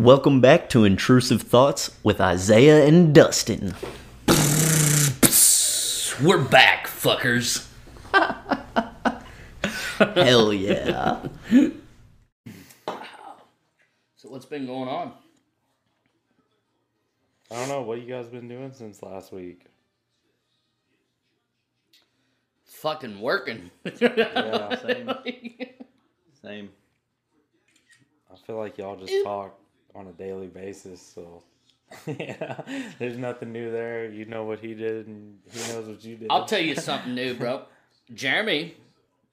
Welcome back to Intrusive Thoughts with Isaiah and Dustin. We're back, fuckers. Hell yeah. So what's been going on? I don't know what you guys been doing since last week. Fucking working. Yeah, Same. Same. I feel like y'all just talk on a daily basis, so yeah, there's nothing new there. You know what he did, and he knows what you did. I'll tell you something new, bro. Jeremy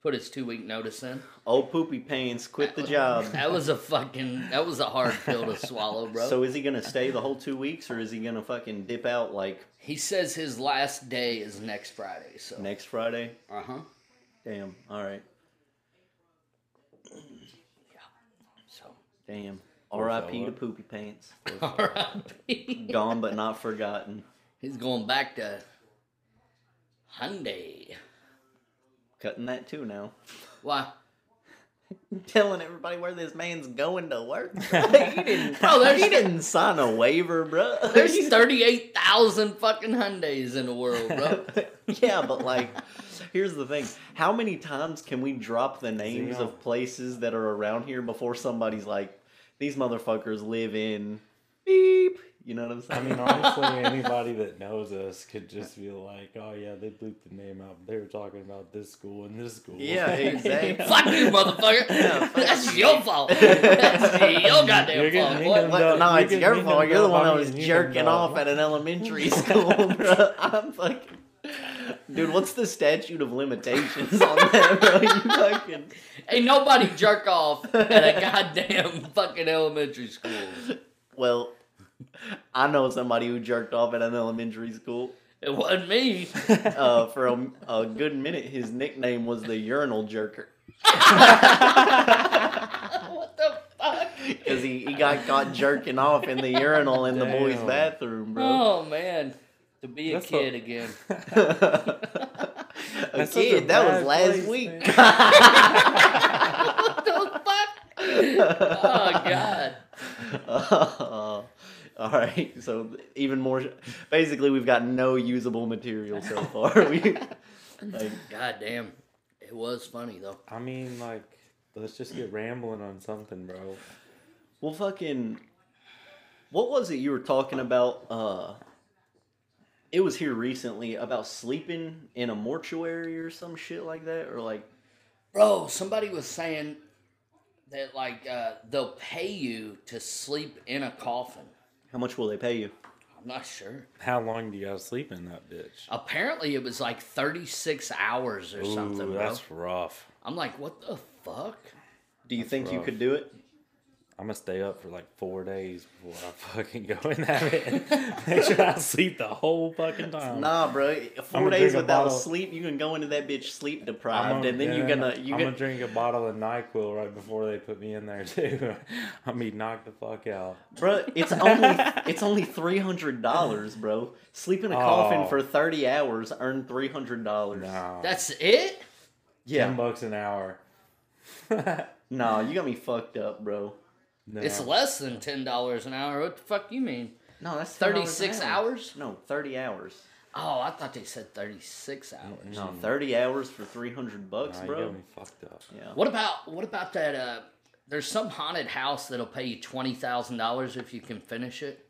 put his two week notice in. Old Poopy Pants quit the job. That was a fucking that was a hard pill to swallow, bro. So is he gonna stay the whole two weeks or is he gonna fucking dip out like he says his last day is next Friday. So next Friday? uh huh. Damn. Alright. So Damn. Poor R.I.P. to. Poopy Pants. R.I.P. Gone but not forgotten. He's going back to Hyundai. Cutting that too now. Why? Telling everybody where this man's going to work. he didn't, Bro, there's- he didn't sign a waiver, bro. There's thirty eight thousand fucking Hyundais in the world, bro. yeah, but like, here's the thing: how many times can we drop the names of places that are around here before somebody's like, "These motherfuckers live in beep"? You know what I'm saying? I mean, honestly, anybody that knows us could just be like, "Oh yeah, they bleeped the name out. They were talking about this school and this school." yeah, exactly. Fuck you, motherfucker. Yeah, fuck That's your fault. That's your goddamn You're fault, me boy. What? No, You it's your fault. You're the one that was jerking off at an elementary school, bro. I'm fucking. Dude, what's the statute of limitations on that, bro? You fucking. Ain't nobody jerk off at a goddamn fucking elementary school. Well, I know somebody who jerked off at an elementary school. It wasn't me. Uh, for a, a good minute, his nickname was the urinal jerker what the fuck? because he, he got caught jerking off in the urinal in the boys' Damn. bathroom, bro. Oh man, to be a That's kid a- again. a That's such a kid, that was last place, week. what the fuck? Oh god. Uh, all right, so even more. Basically, we've got no usable material so far. we, like, God damn. It was funny though. I mean, like, let's just get rambling on something, bro. well, fucking, what was it you were talking about? Uh, it was here recently about sleeping in a mortuary or some shit like that, or like, Bro, somebody was saying that like uh, they'll pay you to sleep in a coffin. how much will they pay you? I'm not sure. How long do you gotta sleep in that bitch? Apparently, it was like 36 hours or something, bro. that's rough. I'm like, what the fuck? Do you think you could do it? I'm gonna stay up for like four days before I fucking go in that bit. Make sure I sleep the whole fucking time. Nah, bro. 4 I'ma days without bottle- sleep, you can go into that bitch sleep I'm deprived, and then you're gonna you I'm get gonna drink a bottle of Nyquil right before they put me in there too. I'm be knocked the fuck out. Bro, it's only it's only three hundred dollars, bro. Sleep in a coffin Oh. for thirty hours, earn three hundred dollars. Nah, That's it? Yeah, ten bucks an hour. nah, you got me fucked up, bro. No. It's less than $10 an hour. What the fuck you mean? No, that's 36 hour. hours? No, thirty hours. Oh, I thought they said 36 hours. No, thirty hours for three hundred bucks, Nah, you bro. got me fucked up. Yeah. What about what about that uh there's some haunted house that'll pay you $20,000 if you can finish it?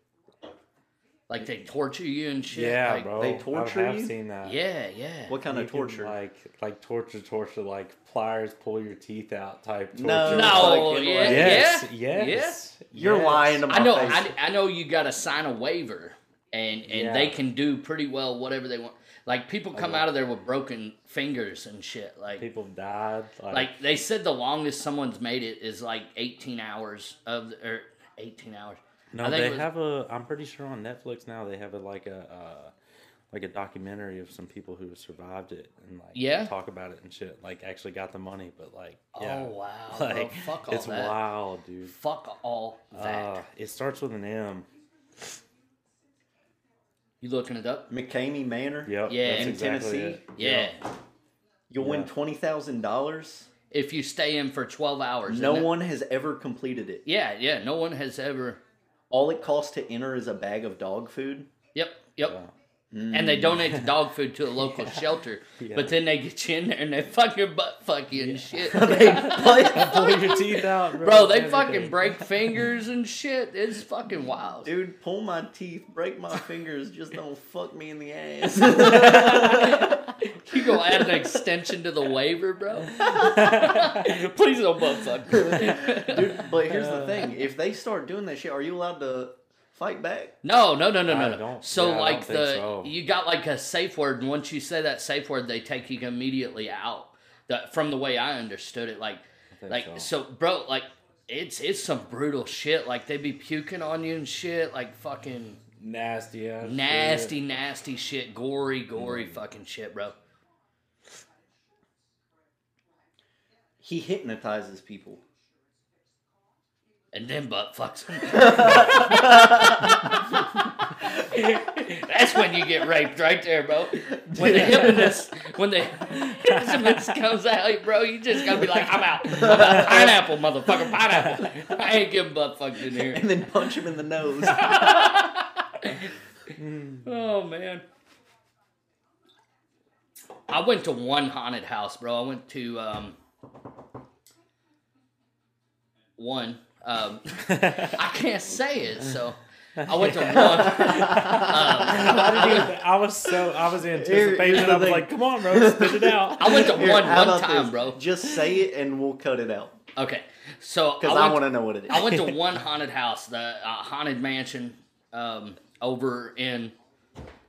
Like they torture you and shit. Yeah, like, bro. they torture I have you? seen that. Yeah, yeah. What kind You of can, torture? like, like torture, torture, like pliers pull your teeth out type torture. No, No, Fucking yeah, Yes, yeah, yes. You're yes. lying to my I know, face. I, I know you got to sign a waiver, and and Yeah. they can do pretty well whatever they want. Like people come out of there with broken fingers and shit. Like People died. Like, like they said, the longest someone's made it is like eighteen hours of or eighteen hours. No, I think they was, have a. I'm pretty sure on Netflix now they have a like a. Uh, like a documentary of some people who survived it and like Yeah? talk about it and shit. Like actually got the money, but like yeah, Oh wow, bro, like fuck all it's that. wild, dude. Fuck all that. Uh, it starts with an M. you looking it up? McKamey Manor. Yep. Yeah. that's In exactly Tennessee? it. Yeah. Yep. You'll win twenty thousand dollars. If you stay in for twelve hours. No isn't it? one has ever completed it. Yeah, yeah. No one has ever. All it costs to enter is a bag of dog food. Yep, yep. Yeah. And they donate the mm. dog food to a local shelter, Yeah. but then they get you in there and they fuck your butt fuck you and shit. They Pull your teeth out, bro. Bro, they Everything. fucking break fingers and shit. It's fucking wild. Dude, pull my teeth, break my fingers, just don't fuck me in the ass. You go add an extension to the waiver, bro. Please don't butt fuck. Dude, but here's the uh. thing: if they start doing that shit, are you allowed to fight back? No, no, no, no, I no, no. don't- So yeah, I like don't think the so. you got like a safe word, and once you say that safe word, they take you immediately out. The, from the way I understood it, like, like so. so. bro, like it's it's some brutal shit. Like they be puking on you and shit, like fucking nasty ass. nasty, nasty shit, gory, gory Mm. fucking shit, bro. He hypnotizes people. And then butt fucks him. That's when you get raped right there, bro. When the hypnotist, when the hypnotist comes out, bro, you just gotta be like, I'm out. I'm out. Pineapple, motherfucker, pineapple. I ain't getting butt fucked in here. And then punch him in the nose. Oh man. I went to one haunted house, bro. I went to um one. Um I can't say it, so I went to one. I, didn't even, I was so I was anticipating. the it. I was thing. like, "Come on, bro, spit it out." I went to Here, one one time, this? bro. Just say it and we'll cut it out. Okay, so Because I I, want to know what it is. I went to one haunted house, the uh, haunted mansion, um, over in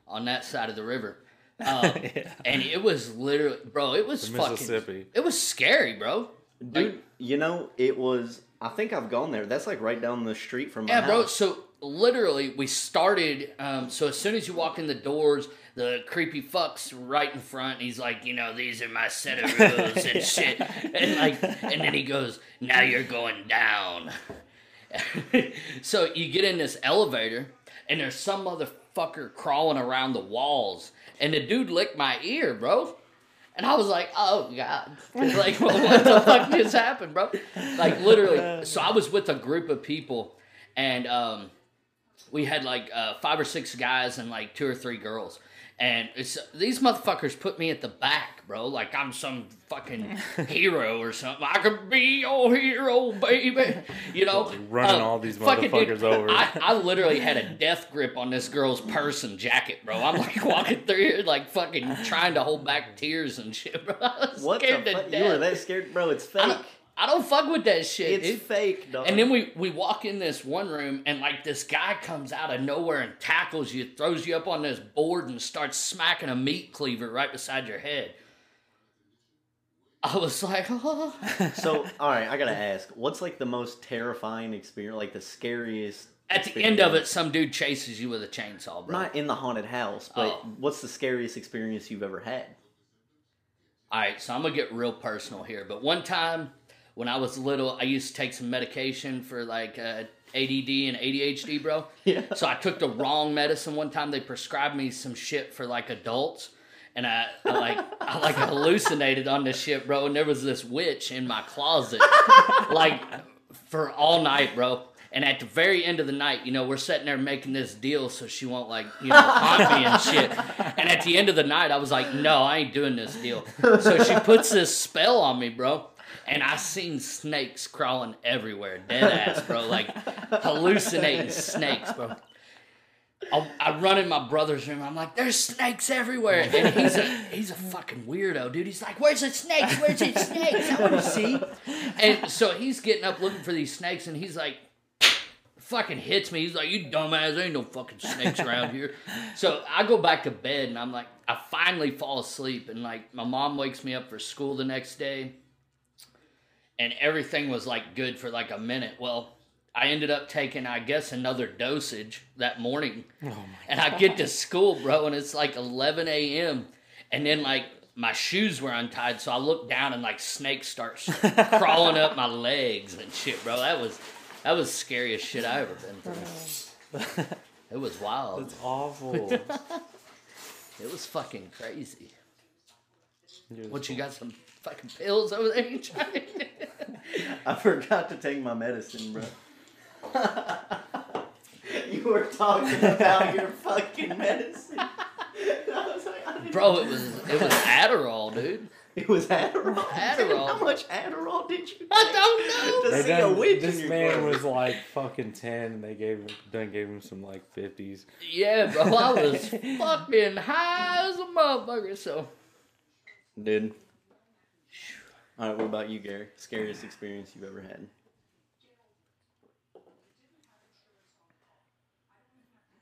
on that side of the river, um, Yeah. and it was literally, bro. It was The fucking. Mississippi. It was scary, bro. Dude, you know, it was. I think I've gone there. That's like right down the street from my Yeah, bro. So literally, we started. Um, so as soon as you walk in the doors, the creepy fucks right in front. He's like, you know, these are my set of rules and shit. And like, and then he goes, now you're going down. so you get in this elevator, and there's some motherfucker crawling around the walls, and the dude licked my ear, bro. And I was like, oh god, like what the fuck just happened, bro? Like literally. So I was with a group of people, and um, we had like uh, five or six guys and like two or three girls. And it's these motherfuckers put me at the back, bro. Like I'm some fucking hero or something. I could be your hero, baby. You know, Running Um, all these fucking motherfuckers over. I, I literally had a death grip on this girl's purse and jacket, bro. I'm like walking through here, like fucking trying to hold back tears and shit, bro. I was What the scared to fuck? You death. were that scared, bro? It's I fake. I don't fuck with that shit, It's dude. fake, dog. And then we we walk in this one room, and like this guy comes out of nowhere and tackles you, throws you up on this board, and starts smacking a meat cleaver right beside your head. I was like, oh. So, all right, I gotta ask, what's like the most terrifying experience, like the scariest? at the end of it, some dude chases you with a chainsaw, bro. not in the haunted house, but Oh. what's the scariest experience you've ever had? All right, so I'm gonna get real personal here. But one time when I was little, I used to take some medication for like uh, ADD and ADHD, bro. Yeah. So I took the wrong medicine one time. They prescribed me some shit for like adults, and I, I like I like hallucinated on this shit, bro. And there was this witch in my closet, like for all night, bro. And at the very end of the night, you know, we're sitting there making this deal so she won't like, you know, haunt me and shit. And at the end of the night, I was like, no, I ain't doing this deal. So she puts this spell on me, bro. And I seen snakes crawling everywhere, dead ass, bro. Like hallucinating snakes, bro. I, I run in my brother's room. I'm like, "There's snakes everywhere," and he's a he's a fucking weirdo, dude. He's like, "Where's the snakes? Where's the snakes? I want to see." And so he's getting up looking for these snakes, and he's like, fucking hits me. He's like, "You dumbass, there ain't no fucking snakes around here." So I go back to bed, and I'm like, I finally fall asleep, and like my mom wakes me up for school the next day, and everything was like good for like a minute. Well. I ended up taking, I guess, another dosage that morning. Oh and I get to school, bro, and it's like 11 a.m. And then, like, my shoes were untied, so I look down and, like, snakes start crawling up my legs and shit, bro. That was that was scariest shit I ever been through. It was wild. That's awful. It was fucking crazy. What, you got some fucking pills over there you trying? I forgot to take my medicine, bro. you were talking about your fucking medicine. Like, Bro, it was it was Adderall, dude. It was Adderall. Adderall. How much Adderall did you? Take I don't know. To They see a witch this in your man closet? was like fucking ten. and They gave him, done gave him some like fifties. Yeah, bro, I was fucking high as a motherfucker. So Dude. All right, what about you, Gary? Scariest experience you've ever had?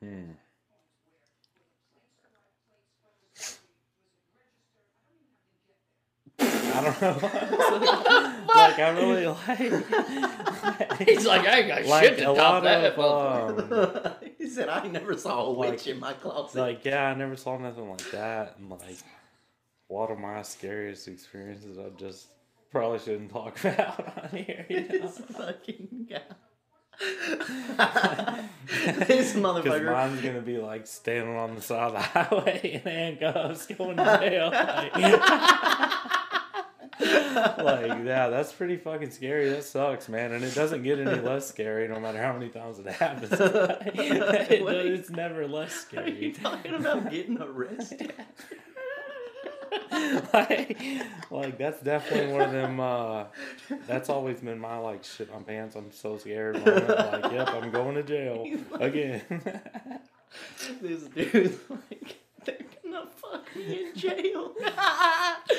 Hmm. I don't know. like I really like. he's like, I ain't got like shit to a top lot that. of um, he said, I never saw a witch in my closet. like yeah, I never saw nothing like that, and like a lot of my scariest experiences, I just probably shouldn't talk about on here. You know? this fucking guy. this Because motherfucker. mine's gonna be like standing on the side of the highway in handcuffs, going to jail. Like, like, yeah, that's pretty fucking scary. That sucks, man. And it doesn't get any less scary no matter how many times it happens. It- What are you- it's never less Are you scary. talking about getting arrested? like, like that's definitely one of them. Uh, that's always been my like shit my pants. I'm so scared. moment. Like, yep, I'm going to jail again. this dude's like, they're gonna fuck me in jail.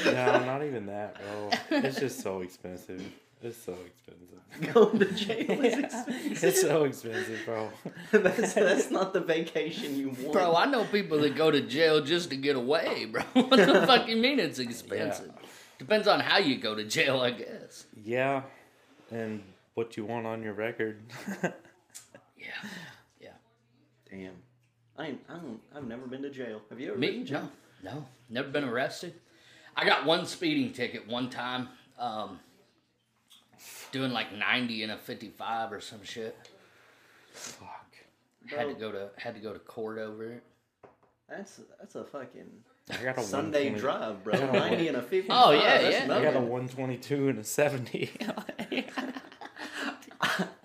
no, not even that, bro. It's just so expensive. It's so expensive. Going to jail is expensive. It's so expensive, bro. that's, that's not the vacation you want. Bro, I know people that go to jail just to get away, bro. What the fuck you mean it's expensive? Depends on how you go to jail, I guess. Yeah, and what you want on your record. Yeah. Yeah. Damn. I ain't, I don't, I've never been to jail. Have you ever Me? been to jail? No. No. Never been arrested. I got one speeding ticket one time. Um, doing like 90 in a 55 or some shit. Fuck. Had to go to had to go to court over it. That's that's a fucking I got a Sunday drive, bro. I got a 90 and a 50. Oh, yeah, that's yeah. I got a 122 and a 70.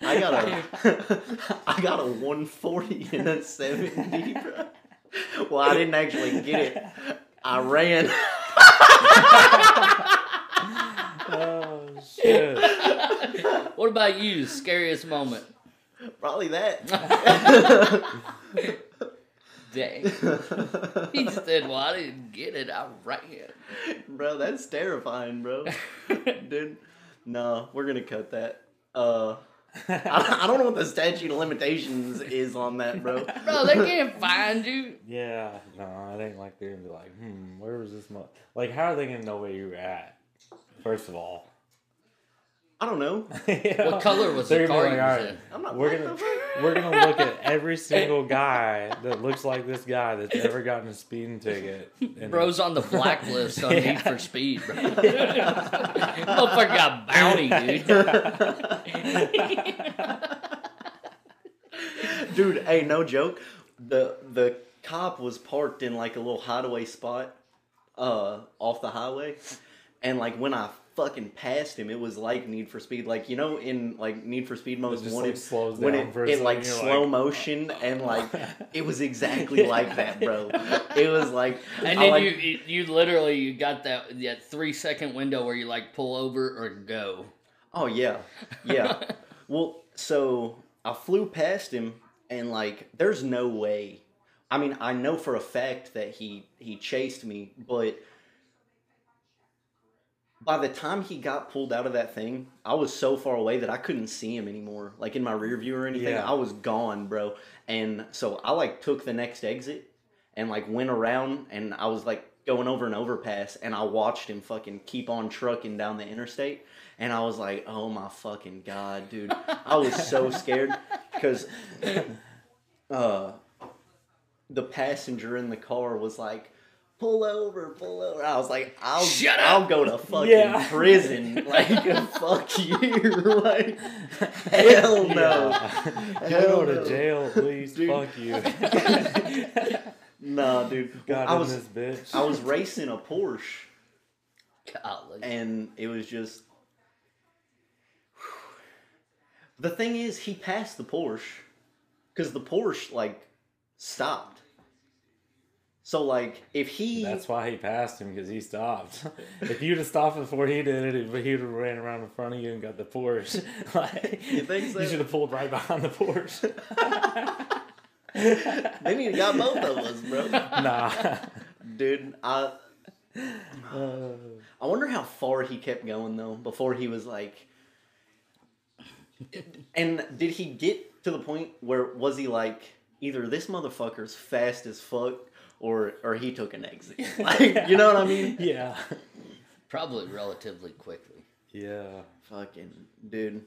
I got a I got a 140 and a 70, bro. Well, I didn't actually get it. I ran. oh shit. What about you? Scariest moment? Probably that. Dang. He said, Well, I didn't get it. I ran. bro, that's terrifying, bro. Dude, no, we're gonna cut that. Uh, I, I don't know what the statute of limitations is on that, bro. Bro, they can't find you. Yeah, no, it ain't like they're gonna be like, hmm, where was this? Mo-? Like, how are they gonna know where you were at? First of all, I don't know. You know? What color was the They're gonna car like, was "Alright. I'm not. We're gonna we're gonna look at every single guy that looks like this guy that's ever gotten a speeding ticket. And Bro's on the blacklist on Yeah. Need for Speed, bro. Motherfucker got bounty, dude. Dude, hey, no joke. The the cop was parked in like a little hideaway spot, uh, off the highway, and like when I fucking passed him, it was like Need for Speed. Like you know, in like Need for Speed Most just, Wanted, like, slows when down it for a in second, like slow like- motion, and like it was exactly like that, bro. It was like, And I then like- you, you you literally you got that that three second window where you like pull over or go. Oh yeah, yeah. well, so I flew past him, and like, there's no way. I mean, I know for a fact that he he chased me, but by the time he got pulled out of that thing, I was so far away that I couldn't see him anymore. Like in my rear view or anything, Yeah. I was gone, bro. And so I like took the next exit and like went around, and I was like going over an overpass, and I watched him fucking keep on trucking down the interstate. And I was like, "Oh my fucking god, dude!" I was so scared because uh, the passenger in the car was like, "Pull over, pull over." I was like, "I'll, Shut up. I'll go to fucking Yeah. prison." Like, fuck you, like, hell no, Yeah. Hell go to no. jail, please. Dude. Fuck you. no, dude. Got I was, this bitch. I was racing a Porsche. Golly. and it was just the thing is he passed the porsche because the Porsche like stopped. So like if he That's why he passed him because he stopped. if you'd have stopped before he did it, but he'd have ran around in front of you and got the Porsche. like, You think so? You should have pulled right behind the Porsche. need to got both of us, bro. nah. Dude, I Uh, I wonder how far he kept going though before he was like. And did he get to the point where was he like either this motherfucker's fast as fuck or or he took an exit? Like you know what I mean? yeah. Probably relatively quickly. Yeah. Fucking dude,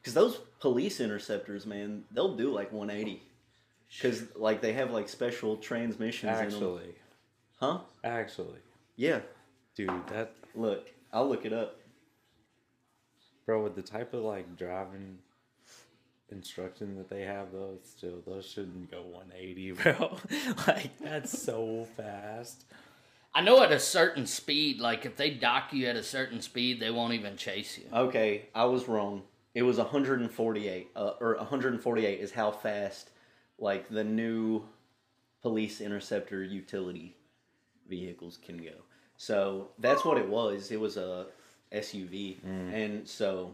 because those police interceptors, man, they'll do like 180. Because like they have like special transmissions in them, Actually, huh? actually, Yeah. dude, that Look, I'll look it up. bro with the type of like driving instruction that they have, though, still those shouldn't go 180, bro. like that's so fast. I know at a certain speed, like if they dock you at a certain speed, they won't even chase you. Okay, I was wrong. It was 148, uh, or 148 is how fast, like the new police interceptor utility vehicles can go. So that's what it was. It was a SUV, and so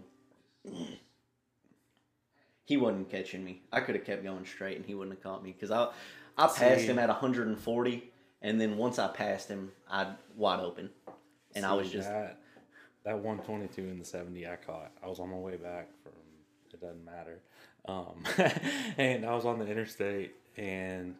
he wasn't catching me. I could have kept going straight, and he wouldn't have caught me because I, I passed See. him at 140, and then once I passed him, I wide open, and I was just that, that 122 in the 70 I caught. I was on my way back from it doesn't matter. Um, and I was on the interstate and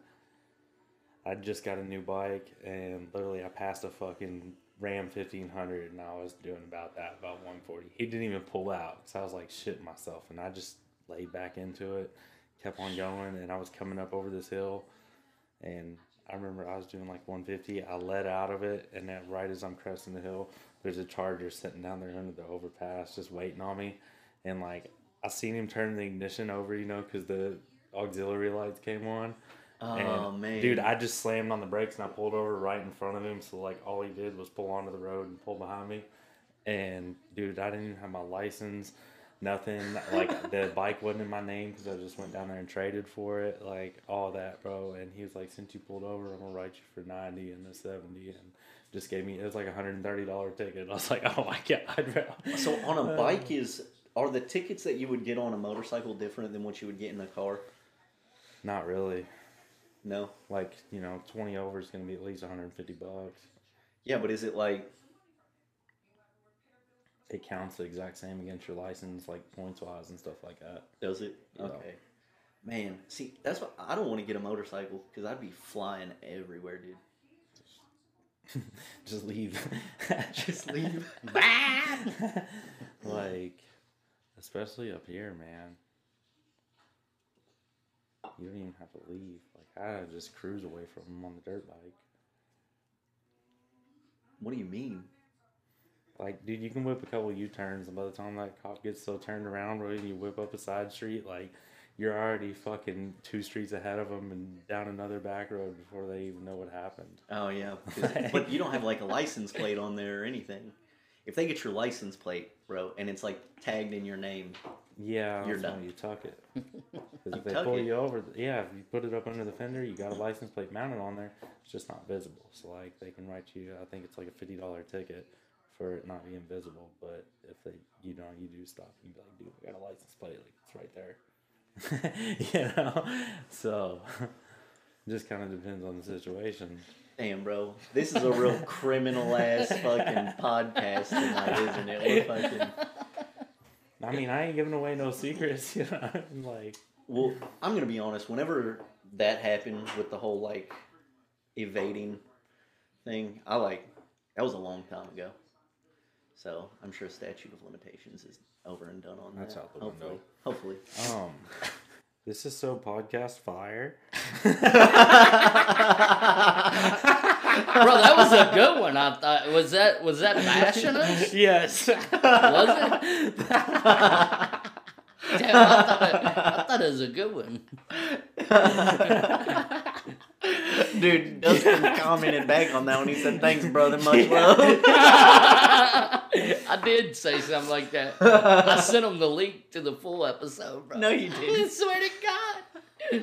I just got a new bike and literally I passed a fucking Ram 1500 and I was doing about that about 140. He didn't even pull out. So I was like shitting myself and I just laid back into it, kept on going and I was coming up over this hill and I remember I was doing like 150. I let out of it, and then right as I'm cresting the hill, there's a charger sitting down there under the overpass, just waiting on me. And like I seen him turn the ignition over, you know, because the auxiliary lights came on. oh And, man, dude, I just slammed on the brakes and I pulled over right in front of him. So like all he did was pull onto the road and pull behind me. And dude, I didn't even have my license, nothing. Like the bike wasn't in my name because I just went down there and traded for it, like all that, bro. And he was like, "Since you pulled over, I'm gonna write you for ninety and the 70 and just gave me it was like a hundred and thirty dollar ticket. I was like, "Oh my god, bro!" So on a uh, bike is are the tickets that you would get on a motorcycle different than what you would get in a car? Not really. No. Like you know, twenty over is gonna be at least one hundred and fifty bucks. Yeah, but is it like It counts the exact same against your license, like points wise and stuff like that. does it? Yeah. Okay. Man, see, that's what I don't want to get a motorcycle because I'd be flying everywhere, dude. Just leave. Just leave. like, especially up here, man. You don't even have to leave. Like, I just cruise away from them on the dirt bike. What do you mean? Like, dude, you can whip a couple U turns, and by the time that cop gets so turned around, bro, and you whip up a side street, like, you're already fucking two streets ahead of them and down another back road before they even know what happened. Oh yeah, but you don't have like a license plate on there or anything. If they get your license plate, bro, and it's like tagged in your name, Yeah, You're done. you tuck it. 'Cause You if they tuck pull it? you over, yeah, if you put it up under the fender, you got a license plate mounted on there. It's just not visible. So like they can write you, I think it's like a fifty dollar ticket for it not being visible. But if they, you know, you do stop, you be like, dude, I got a license plate, like it's right there. you know, so just kind of depends on the situation. damn, bro, this is a real criminal ass fucking podcast tonight, isn't it? We're fucking. I mean, I ain't giving away no secrets. You know, I'm like. Well, I'm gonna be honest. Whenever that happened with the whole like evading thing, I like that was a long time ago. So I'm sure statute of limitations is over and done on That's that. out the hopefully, window. hopefully. Um, this is so podcast fire. Bro, that was a good one. I thought was that was that bashing us? yes. Was it? Damn, I thought it, I thought it was a good one. Dude, Dustin commented back on that one. He said, "Thanks, brother. Much love." I did say something like that. I sent him the link to the full episode, bro. No, you didn't. I swear to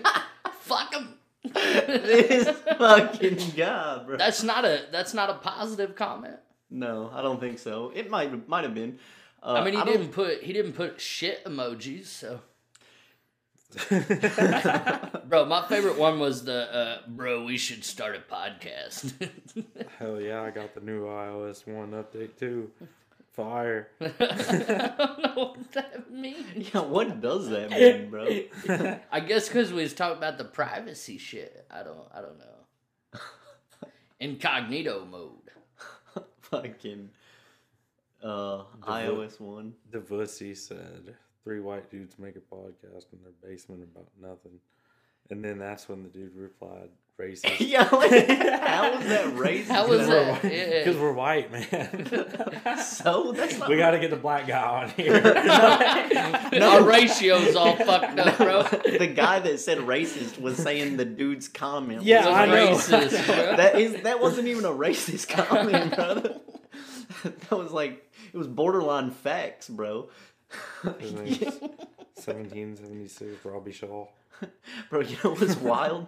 God. Fuck him. this fucking guy, bro. That's not a that's not a positive comment. No, I don't think so. It might might have been. Uh, I mean, he don't- didn't put he didn't put shit emojis. So, bro, my favorite one was the uh, bro. We should start a podcast. Hell yeah, I got the new iOS 1 update too. Fire. I don't know what that means. Yeah, what does that mean, bro? I guess because we was talking about the privacy shit. I don't. I don't know. Incognito mode. fucking uh, iOS one. The Vussy said three white dudes make a podcast in their basement about nothing. And then that's when the dude replied, racist. yeah, like, how was that racist? How was Because that? we're, Because we're white, man. So that's not we got to get the black guy on here. Our ratio's all fucked up, bro. the guy that said racist was saying the dude's comment. was Yeah, I know. racist, bro. That is that wasn't even a racist comment, brother. That was like it was borderline facts, bro. His name's 1776 Robbie Shaw. Bro, you know what's wild?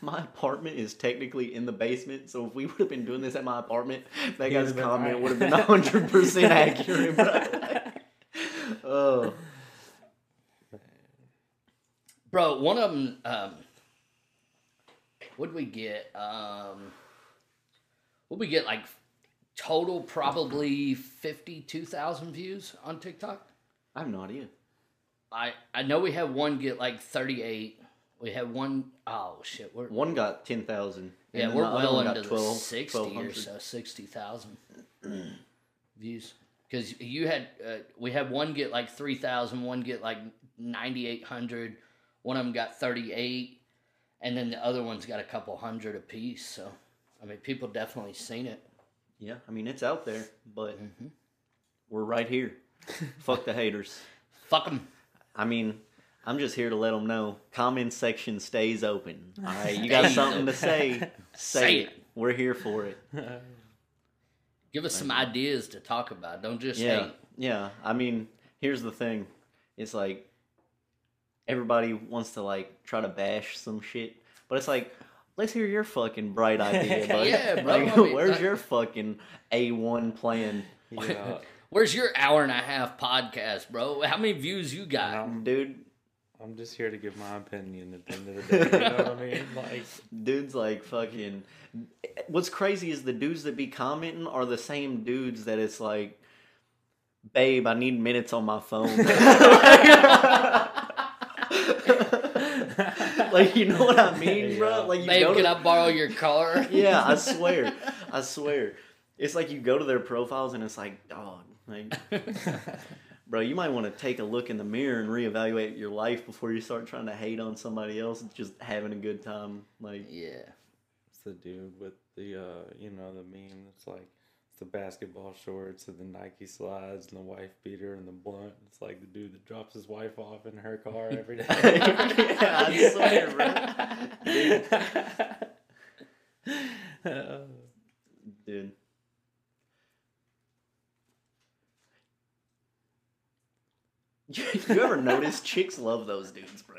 My apartment is technically in the basement, so if we would have been doing this at my apartment, that guy's comment right. would have been hundred percent accurate, bro. oh, Bro, one of them. Um, what'd we get? Um, what we get? Like total, probably fifty-two thousand views on TikTok. I have no idea. I I know we had one get like thirty-eight. We had one oh shit. We're One got ten thousand. yeah, we're well into the sixty or so, sixty thousand views. Because you had uh, we had one get like 3,000, one get like ninety eight hundred. One of them got thirty eight, and then the other one's got a couple hundred apiece. So, I mean, people definitely seen it. Yeah, I mean it's out there, but Mm-hmm. we're right here. Fuck the haters. Fuck them. I mean, I'm just here to let them know. Comment section stays open. All right, you got something to say? Say, Say it. it. We're here for it. Give us some ideas to talk about. Don't just Yeah, hate. yeah. I mean, here's the thing. It's like everybody wants to like try to bash some shit, but it's like. Let's hear your fucking bright idea, buddy. Yeah, bro, Like, where's your fucking A1 plan, Yeah, Where's your hour and a half podcast, bro? How many views you got? I'm, dude? I'm just here to give my opinion at the end of the day. You know what I mean? Like, dudes like fucking what's crazy is the dudes that be commenting are the same dudes that it's like babe i need minutes on my phone like you know what i mean bro like you Babe, can to, I borrow your car? yeah i swear i swear it's like you go to their profiles and it's like dog like bro you might want to take a look in the mirror and reevaluate your life before you start trying to hate on somebody else just having a good time like yeah. it's the dude with the, uh, you know, the meme. It's like, it's the basketball shorts and the Nike slides and the wife beater and the blunt. It's like the dude that drops his wife off in her car every day. Yeah, I swear, Uh, dude. You, you ever notice chicks love those dudes, bro?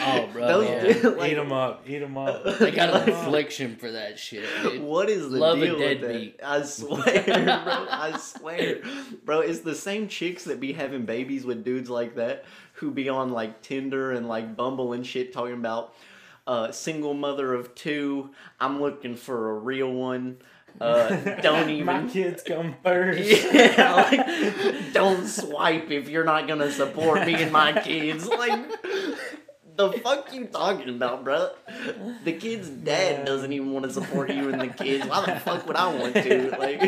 Oh, bro. Those yeah. dudes, like, eat them up. Eat them up. They got Like, an affliction for that shit, dude. What is the Love a deal with deadbeat. that? I swear, bro. I swear, bro. It's the same chicks that be having babies with dudes like that, who be on like Tinder and like Bumble and shit, talking about uh, single mother of two. I'm looking for a real one. Uh, don't even My kids come first. Yeah, like don't swipe if you're not gonna support me and my kids. Like the fuck you talking about, bro? The kid's dad Man. doesn't even want to support you and the kids. Why the fuck would I want to? Like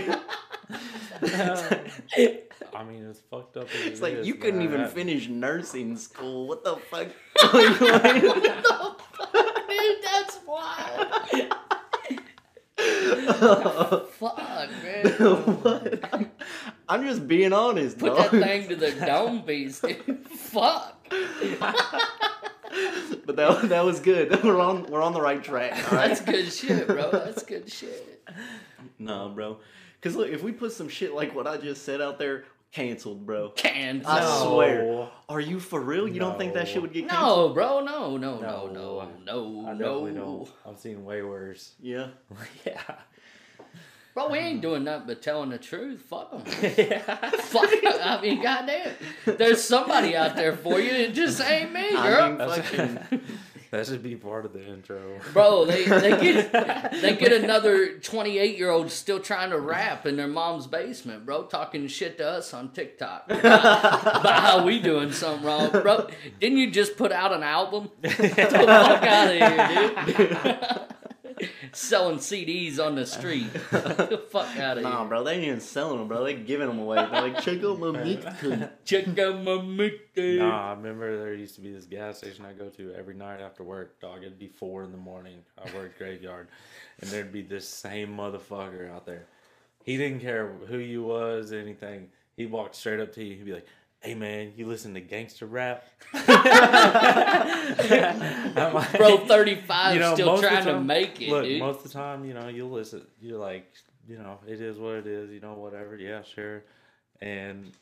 I mean, it's fucked up. as it's it like is, you couldn't man. even finish nursing school. What the fuck? Dude, that's wild. Fuck, man. What? I'm, I'm just being honest, Put dog. that thing to the dome piece, dude. Fuck. but that that was good. We're on we're on the right track. Right. That's good shit, bro. That's good shit. No, bro. Because look, if we put some shit like what I just said out there, Canceled, bro. Cans. I No. swear. Are you for real? You don't think that No. shit would get canceled? No, bro, no, no, no, No. no, no, I no. definitely don't. I've seen way worse. Yeah. yeah. Bro, we ain't doing nothing but telling the truth. Fuck them. yeah. Fuck 'em. I mean, goddamn. There's somebody out there for you. It just ain't me, girl. I mean, fucking. That should be part of the intro. Bro, they, they get they get another 28 year old still trying to rap in their mom's basement, bro, talking shit to us on TikTok about, about how we doing something wrong, bro. Didn't you just put out an album? Get the fuck out of here, dude. Selling CDs on the street. Fuck out of Nah, here. bro, they ain't even selling them, bro. They giving them away. They're like, check out my mixtape. Check out my mixtape. Nah, I remember there used to be this gas station I go to every night after work. Dog, it'd be four in the morning. I worked graveyard, and there'd be this same motherfucker out there. He didn't care who you was, anything. He walked straight up to you. He'd be like, "Hey man, you listen to gangster rap?" Like- Bro, 35 You know, still most of the trying to make it, Look, dude. most of the time, you know, you listen. You're like, you know, it is what it is. You know, whatever. Yeah, sure. And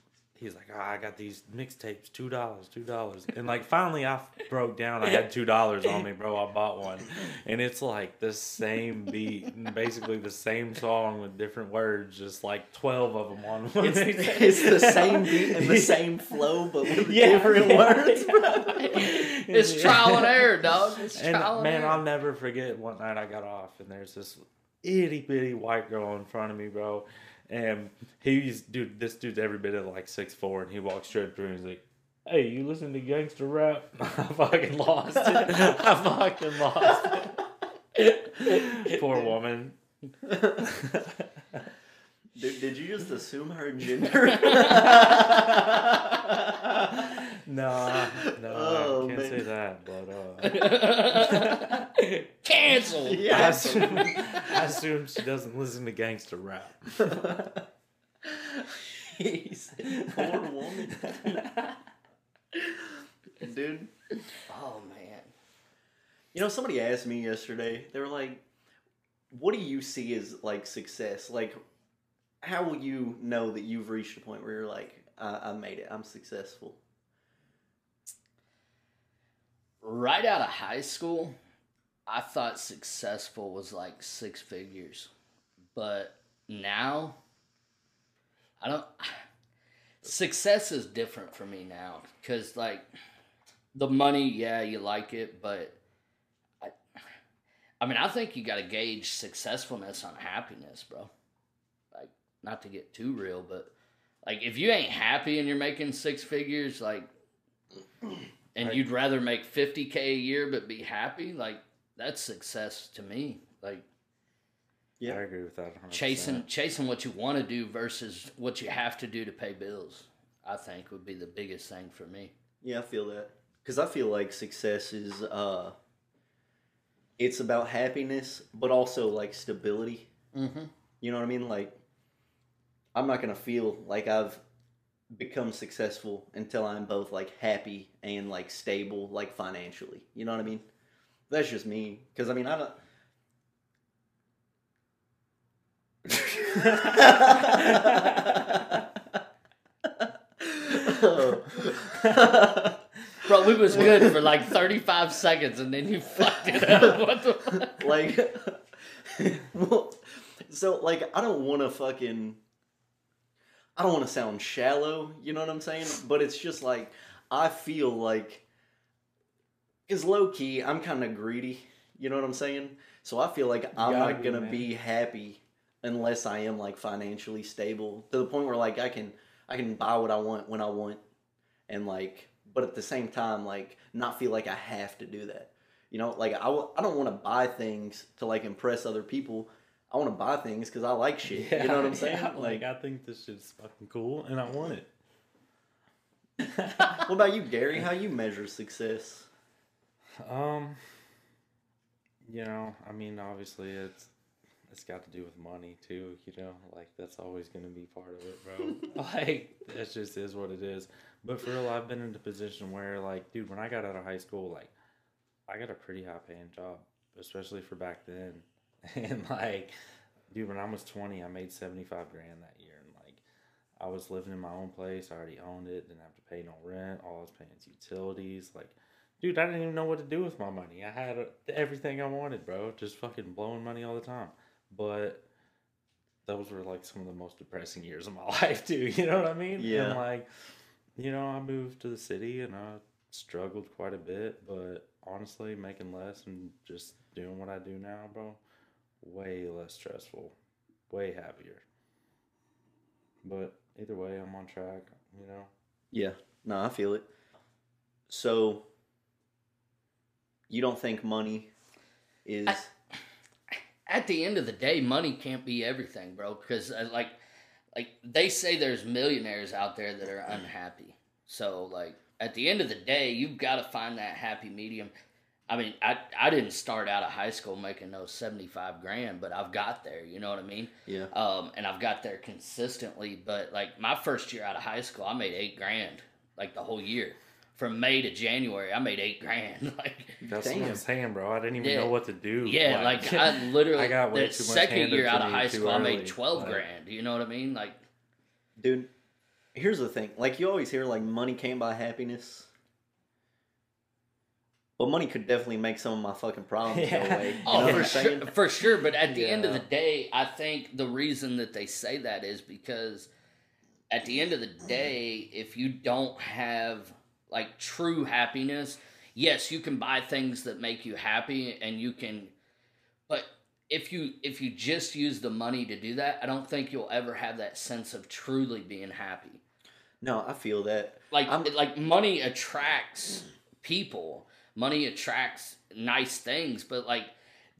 he's like, oh, I got these mixtapes, two dollars, two dollars. And like, finally, I broke down. I had two dollars on me, bro. I bought one, and it's like the same beat, and basically the same song with different words, just like twelve of them on one. It's, it's the same beat and the same flow, but with Yeah, different yeah, words, bro. It's trial and error, dog. It's And trial and man, error. I'll never forget one night I got off and there's this itty bitty white girl in front of me, bro. And he's dude, this dude's every bit of like six four, and he walks straight through and he's like, "Hey, you listen to gangster rap?" I fucking lost it. I fucking lost it. Poor woman. Dude, did you just assume her gender? Nah, no, Oh, I can't man. say that, but uh, Cancel. I yeah. assume, I assume she doesn't listen to gangster rap. he said, poor woman. Dude. Oh man. You know, somebody asked me yesterday, they were like, what do you see as like success? Like, how will you know that you've reached a point where you're like, I, I made it, I'm successful? Right out of high school, I thought successful was like six figures. But now I don't success is different for me now cuz like the money, yeah, you like it, but I I mean, I think you got to gauge successfulness on happiness, bro. Like not to get too real, but like if you ain't happy and you're making six figures like and Right. you'd rather make 50k a year but be happy like that's success to me like Yeah. I agree with that. 100%. chasing chasing what you want to do versus what you have to do to pay bills i think would be the biggest thing for me Yeah, I feel that. Because I feel like success is, uh, it's about happiness, but also like stability. mm-hmm. You know what I mean? Like, I'm not gonna feel like I've become successful until I'm both like happy and like stable, like financially. You know what I mean? That's just me. Because I mean, I don't. bro we was good for like 35 seconds and then you fucked it up what the fuck? like well, so like i don't want to fucking i don't want to sound shallow you know what i'm saying but it's just like i feel like is low key i'm kind of greedy you know what i'm saying so i feel like i'm not be, gonna man. be happy unless i am like financially stable to the point where like i can i can buy what i want when i want and like but at the same time like not feel like i have to do that you know, like I, w- I don't want to buy things to like impress other people. I want to buy things because I like shit. you know what I'm saying? yeah, like, like, I think this shit's fucking cool, and I want it. what about you, Gary? How you measure success? Um, you know, I mean, obviously, it's it's got to do with money too. You know, like that's always going to be part of it, bro. like that just is what it is. But for real, I've been in a position where, like, dude, when I got out of high school, like, I got a pretty high paying job, especially for back then. And like, dude, when I was twenty, I made seventy five grand that year, and like, I was living in my own place. I already owned it. Didn't have to pay no rent. All I was paying is utilities. Like, dude, I didn't even know what to do with my money. I had uh, everything I wanted, bro. Just fucking blowing money all the time. But those were like some of the most depressing years of my life, too. You know what I mean? Yeah. And like, you know, I moved to the city and I struggled quite a bit, but honestly, making less and just doing what I do now, bro, way less stressful, way happier. But either way, I'm on track, you know. Yeah, no, I feel it. So, you don't think money is? I- at the end of the day, money can't be everything, bro. Because uh, like, like they say, there's millionaires out there that are unhappy. So like, at the end of the day, you've got to find that happy medium. I mean, I I didn't start out of high school making no seventy five grand, but I've got there. You know what I mean? yeah, Um, and I've got there consistently. But like my first year out of high school, I made eight grand, like the whole year. From May to January, I made eight grand. Like, That's what I'm saying, bro. I didn't even Yeah. know what to do. yeah, like, I literally I got way the too much second handed year out of high too school, I made twelve Like- grand. You know what I mean? Like, dude. Here's the thing: like you always hear, like money can't buy happiness. But money could definitely make some of my fucking problems Yeah. go away. You oh, know what for I'm sure, for sure. But at the end of the day, I think the reason that they say that is because at the end of the day, if you don't have like true happiness, yes, you can buy things that make you happy, and you can, but if you if you just use the money to do that, I don't think you'll ever have that sense of truly being happy. No, I feel that. like I'm- like money attracts people money attracts nice things but like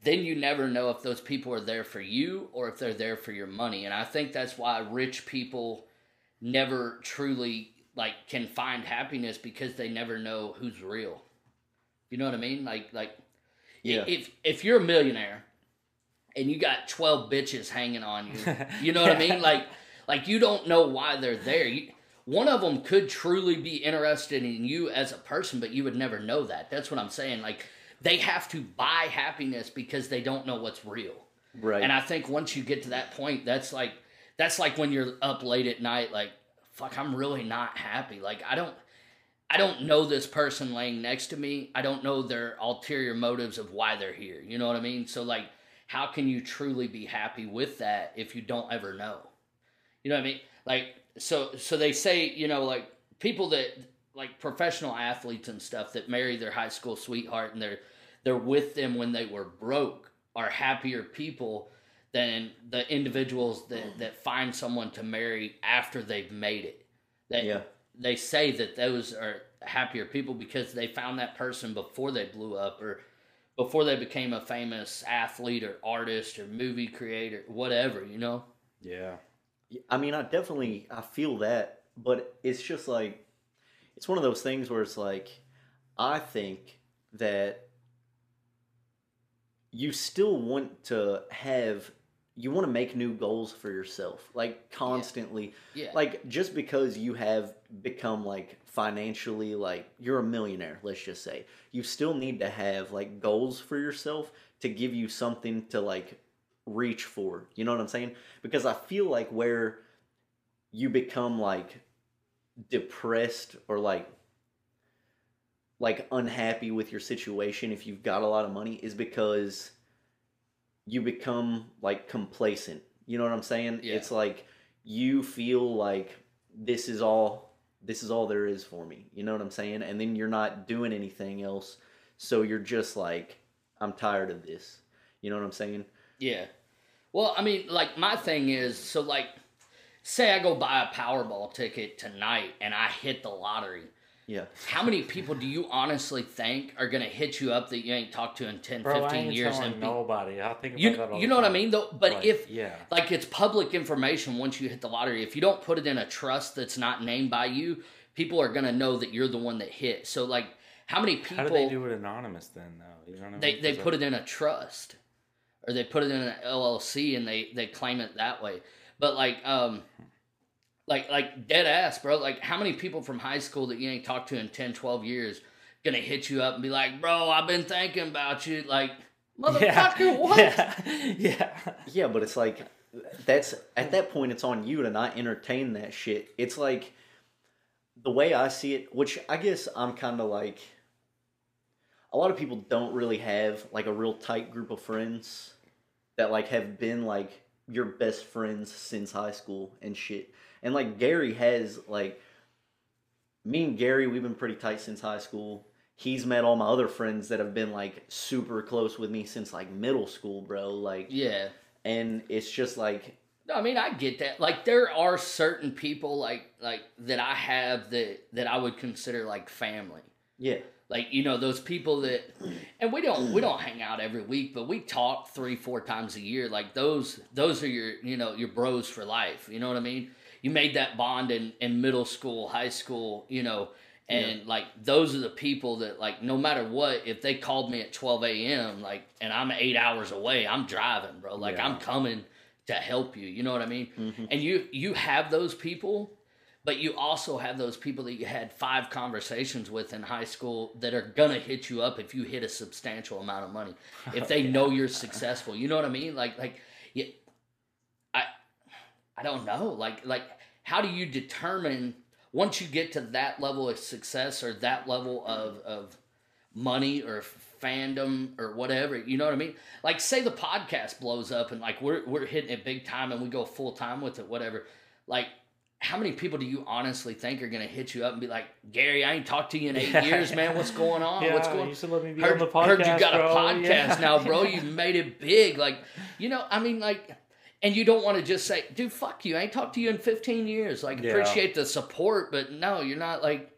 then you never know if those people are there for you or if they're there for your money and i think that's why rich people never truly like can find happiness because they never know who's real you know what i mean like like Yeah. if if you're a millionaire and you got 12 bitches hanging on you you know what I mean? Like, like you don't know why they're there. You, one of them could truly be interested in you as a person, but you would never know that. That's what I'm saying. Like, they have to buy happiness because they don't know what's real. Right. And I think once you get to that point, that's like that's like when you're up late at night, like, fuck, I'm really not happy. Like, I don't. I don't know this person laying next to me. I don't know their ulterior motives of why they're here. You know what I mean? So like how can you truly be happy with that if you don't ever know? You know what I mean? Like so so they say, you know, like people that like professional athletes and stuff that marry their high school sweetheart and they're they're with them when they were broke are happier people than the individuals that mm. that find someone to marry after they've made it. That yeah. they say that those are happier people because they found that person before they blew up or before they became a famous athlete or artist or movie creator, whatever, you know? Yeah. I mean, I definitely I feel that, but it's just like it's one of those things where it's like I think that you still want to have you want to make new goals for yourself like constantly Yeah. like just because you have become like financially like you're a millionaire let's just say you still need to have like goals for yourself to give you something to like reach for you know what i'm saying because i feel like where you become like depressed or like like unhappy with your situation if you've got a lot of money is because you become like complacent. You know what I'm saying? Yeah. It's like you feel like this is all this is all there is for me. You know what I'm saying? And then you're not doing anything else. So you're just like I'm tired of this. You know what I'm saying? Yeah. Well, I mean, like my thing is, so like, say I go buy a Powerball ticket tonight and I hit the lottery. Yeah. How many people do you honestly think are gonna hit you up that you ain't talked to in 10, Bro, 15 I ain't years and be, nobody. I think about you that all you the know what I mean though? But Like, if yeah, like it's public information once you hit the lottery, if you don't put it in a trust that's not named by you, people are gonna know that you're the one that hit. So like, how many people? how do they do it anonymous then? Though you know what I mean? they they 'Cause put it in a trust or they put it in an LLC and they they claim it that way. But like um like like dead ass, bro. Like how many people from high school that you ain't talked to in 10, 12 years gonna hit you up and be like, "Bro, I've been thinking about you." Like, motherfucker, yeah. what? Yeah, yeah. Yeah, but it's like that's at that point it's on you to not entertain that shit. It's like the way I see it, which I guess I'm kind of like a lot of people don't really have like a real tight group of friends that like have been like your best friends since high school and shit. And like Gary has like me and Gary, we've been pretty tight since high school. He's met all my other friends that have been like super close with me since like middle school, bro. Like Yeah. and it's just like No, I mean I get that. Like there are certain people like like that I have that that I would consider like family. yeah, Like you know those people that, and we don't we don't hang out every week, but we talk three four times a year. Like those those are your you know your bros for life. You know what I mean? You made that bond in in middle school, high school. You know, and like those are the people that like no matter what, if they called me at twelve a.m. like and I'm eight hours away, I'm driving, bro. Like Yeah. I'm coming to help you. You know what I mean? Mm-hmm. And you you have those people but you also have those people that you had five conversations with in high school that are gonna hit you up if you hit a substantial amount of money if they know you're successful. You know what i mean? Like like you, i i don't know. Like like how do you determine once you get to that level of success or that level of of money or fandom or whatever you know what i mean? Like say the podcast blows up and like we're we're hitting it big time and we go full time with it whatever. Like how many people do you honestly think are gonna hit you up and be like, Gary, I ain't talked to you in eight Yeah. years, man. What's going on? yeah, What's going you should let me be heard, on the podcast. heard you got bro. a podcast Yeah. now, bro. You made it big. Like, you know, I mean, like, and you don't want to just say, dude, fuck you. I ain't talked to you in 15 years. Like, Yeah. appreciate the support, but no, you're not like,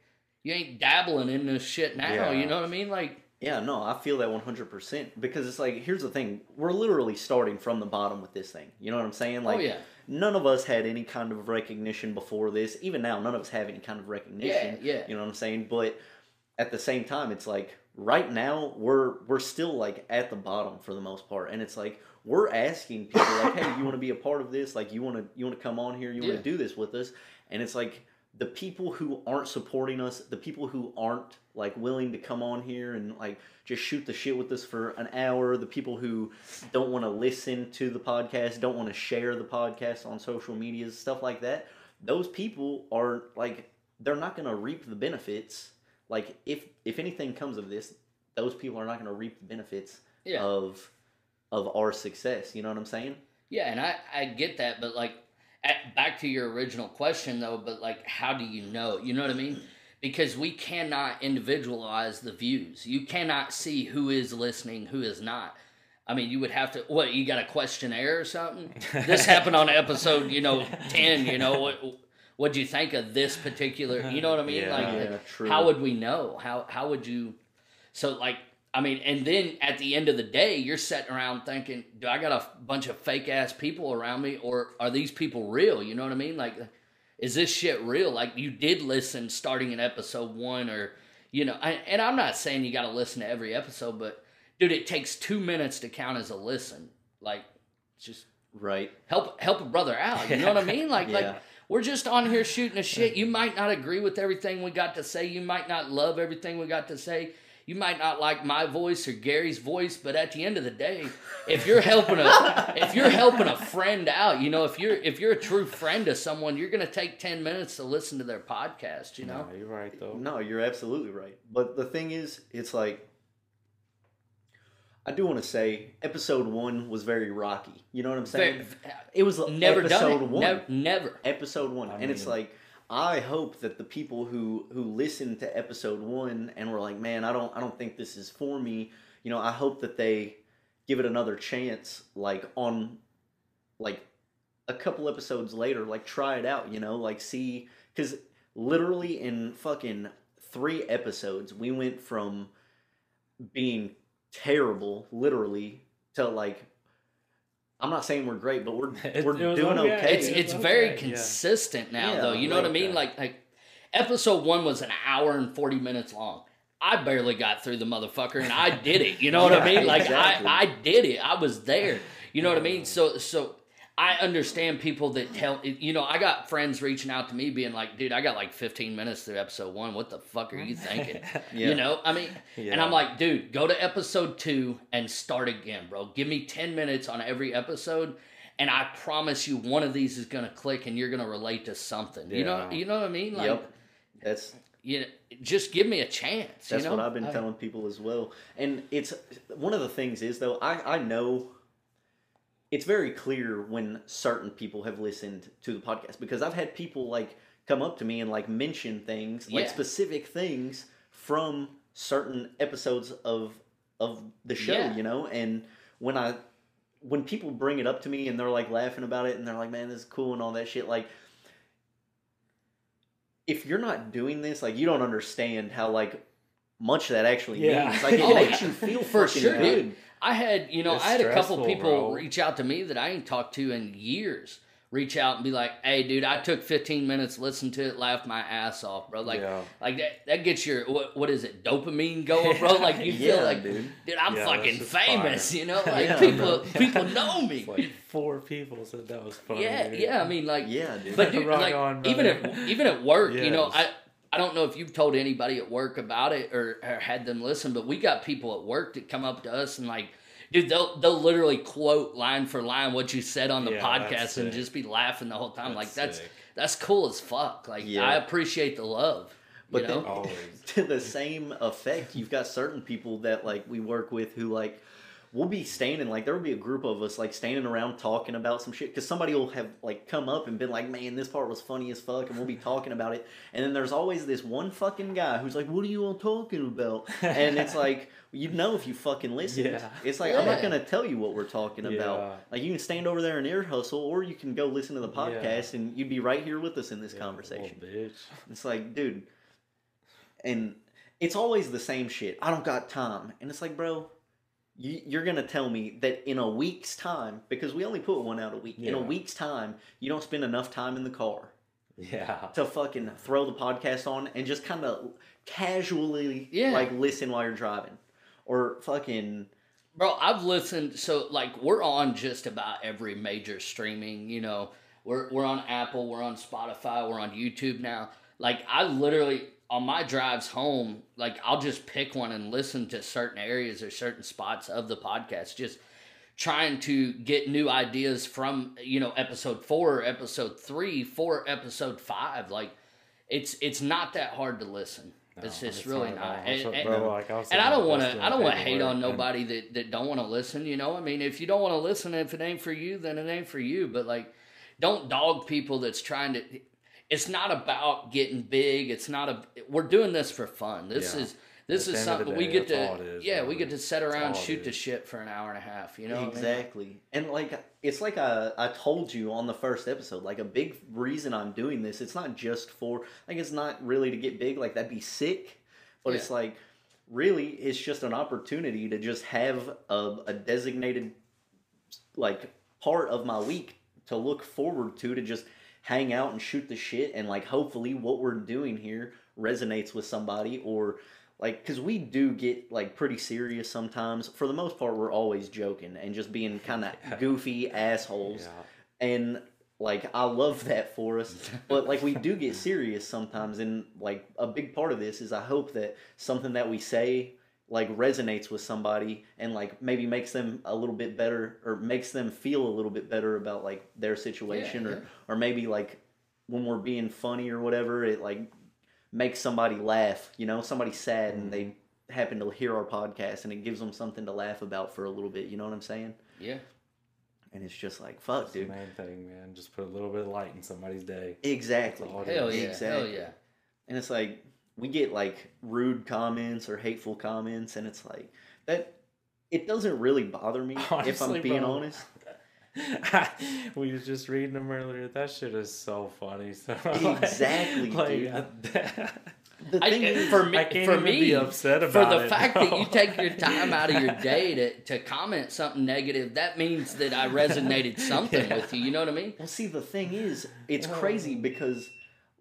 you ain't dabbling in this shit now. Yeah. You know what I mean? Like, yeah, no, I feel that one hundred percent because it's like here's the thing: we're literally starting from the bottom with this thing. You know what I'm saying? Oh, like, oh, yeah. None of us had any kind of recognition before this. Even now, none of us have any kind of recognition. Yeah, yeah. You know what I'm saying? But at the same time, it's like right now we're we're still like at the bottom for the most part, and it's like we're asking people like, hey, you want to be a part of this? Like, you want to you want to come on here? You want Yeah. to do this with us? And it's like the people who aren't supporting us, the people who aren't like willing to come on here and like just shoot the shit with us for an hour, the people who don't want to listen to the podcast, don't want to share the podcast on social medias, stuff like that. Those people are like they're not going to reap the benefits. Like if if anything comes of this, those people are not going to reap the benefits Yeah. of of our success. You know what I'm saying? Yeah, and I, I get that, but like at, back to your original question though, but like how do you know? You know what I mean? Because we cannot individualize the views. You cannot see who is listening, who is not. I mean, you would have to. What you got a questionnaire or something? This happened on episode, you know, ten. You know what? What'd you think of this particular? You know what I mean? Yeah. Like, Yeah, true. how would we know? How how would you? So like, I mean, and then at the end of the day, you're sitting around thinking, do I got a bunch of fake ass people around me, or are these people real? You know what I mean? Like, is this shit real? Like, you did listen starting in episode one, or you know, I, and I'm not saying you got to listen to every episode, but dude, it takes two minutes to count as a listen. Like, just Right. help help a brother out. You know what I mean? Like Yeah. like we're just on here shooting a shit. You might not agree with everything we got to say. You might not love everything we got to say. You might not like my voice or Gary's voice, but at the end of the day, if you're helping a if you're helping a friend out, you know, if you're if you're a true friend to someone, you're gonna take ten minutes to listen to their podcast. You know, No, you're right though. No, you're absolutely right. But the thing is, it's like I do want to say episode one was very rocky. You know what I'm saying? Very- it was never episode done it. one. Never, never. episode one, I and it's like I hope that the people who who listened to episode one and were like, "Man, I don't, I don't think this is for me." You know, I hope that they give it another chance, like on, like a couple episodes later, like try it out. You know, like see, because literally in fucking three episodes, we went from being terrible, literally, to like. I'm not saying we're great, but we're we're it was doing okay. okay. it's Yeah, it's okay, very yeah. consistent now Yeah, though you know what i mean that. like like episode one was an hour and 40 minutes long i barely got through the motherfucker and i did it you know what i mean like exactly. i i did it i was there you know what i mean so so I understand people that tell you know I got friends reaching out to me being like, dude, I got like 15 minutes through episode one. What the fuck are you thinking? Yeah. You know, I mean, and I'm like, dude, go to episode two and start again, bro. Give me 10 minutes on every episode, and I promise you, one of these is gonna click, and you're gonna relate to something. You know, you know what I mean? Like, yep. That's you know, just give me a chance. That's you know? what I've been I- telling people as well. And it's one of the things is though I I know it's very clear when certain people have listened to the podcast because I've had people like come up to me and like mention things like Yeah. specific things from certain episodes of of the show, Yeah. you know, and when I when people bring it up to me and they're like laughing about it and they're like, "Man, this is cool" and all that shit, like if you're not doing this, like you don't understand how like much that actually Yeah. means. Like it Oh, makes you feel For sure, good. dude. I had, you know, It's I had a couple people bro. reach out to me that I ain't talked to in years. Reach out and be like, "Hey, dude, I took 15 minutes, listened to it, laughed my ass off, bro." Like, Yeah. like that, that gets your what, what is it, dopamine going, bro? Like you feel like, dude. dude, I'm Yeah, fucking famous, fire. you know? Like Yeah, people, people know me. Like four people said that was funny. yeah, dude. yeah. I mean, like, Yeah, dude. but dude, Rock like on, even at even at work, you know, I Yes. I don't know if you've told anybody at work about it or, or had them listen, but we got people at work that come up to us and like, dude, they'll they'll literally quote line for line what you said on the Yeah, podcast and just be laughing the whole time. like that's sick. that's cool as fuck. Like Yeah. I appreciate the love. But you know? then- to the same effect, you've got certain people that like we work with who like we'll be standing like there will be a group of us like standing around talking about some shit because somebody will have like come up and been like, "Man, this part was funny as fuck," and we'll be talking about it. And then there's always this one fucking guy who's like, "What are you all talking about?" And it's like you know if you fucking listen. Yeah. It's like I'm not gonna tell you what we're talking about. Like you can stand over there and ear hustle, or you can go listen to the Yeah. podcast, and you'd be right here with us in this Yeah, conversation. bitch. It's like, dude, and it's always the same shit. I don't got time, and it's like, bro, you, you're gonna tell me that in a week's time, because we only put one out a week. In a week's time, you don't spend enough time in the car Yeah. to fucking throw the podcast on and just kind of casually, Yeah. like listen while you're driving, or fucking. Bro, I've listened. So like, we're on just about every major streaming. You know, we're we're on Apple, we're on Spotify, we're on YouTube now. Like, I literally on my drives home, like I'll just pick one and listen to certain areas or certain spots of the podcast. Just trying to get new ideas from you know episode four, episode three, four, episode five. Like, it's it's not that hard to listen. it's No, just really at not. And- and- bro, like, I and I don't want to. I don't want to hate on and- nobody that, that don't want to listen. You know, I mean, if you don't want to listen, if it ain't for you, then it ain't for you. But like, don't dog people that's trying to. It's not about getting big. It's not a. We're doing this for fun. This Yeah. is this At is the end of the something we get to. is, yeah, we get to sit around, shoot the shit for an hour and a half. You know, what I mean? exactly and like it's like I, I told you on the first episode like a big reason i'm doing this it's not just for like it's not really to get big like that'd be sick but it's like really it's just an opportunity to just have a, a designated like part of my week to look forward to to just hang out and shoot the shit and like hopefully what we're doing here resonates with somebody or like because we do get like pretty serious sometimes for the most part we're always joking and just being kind of Yeah. goofy assholes Yeah. and like I love that for us. But like we do get serious sometimes, and like a big part of this is I hope that something that we say like resonates with somebody and like maybe makes them a little bit better or makes them feel a little bit better about like their situation Yeah, or yeah. or maybe like when we're being funny or whatever it like makes somebody laugh you know somebody sad and they mm-hmm. happen to hear our podcast and it gives them something to laugh about for a little bit you know what i'm saying Yeah. and it's just like fuck That's the dude main thing, man. Just put a little bit of light in somebody's day. exactly That's all it Hell is. yeah. Hell Exactly. yeah. And it's like we get like rude comments or hateful comments, and it's like that. It doesn't really bother me if I'm being bro. honest. we was just reading them earlier. That shit is so funny. So Exactly, dude. I, The I, thing is, for me, I can't for even me, be upset about. for the it, fact that you take your time out of your day to, to comment something negative, that means that I resonated something Yeah. with you. You know what I mean? well, see, the thing is, it's uh. crazy because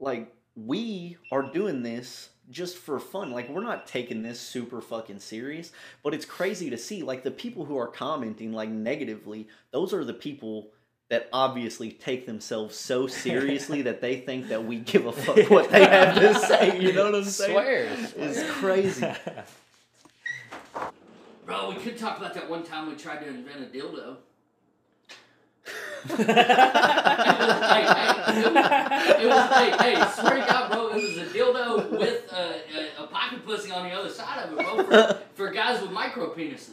like we are doing this just for fun. Like we're not taking this super fucking serious, but it's crazy to see like the people who are commenting like negatively. Those are the people. That obviously take themselves so seriously that they think that we give a fuck what they have to say. You know what I'm saying? Swears. It's crazy. Bro, we could talk about that one time we tried to invent a dildo. It was like, hey, it was, it was hey, hey, swear to God, bro, it was a dildo with a, a, a pocket pussy on the other side of it, bro, for, for guys with micro penises.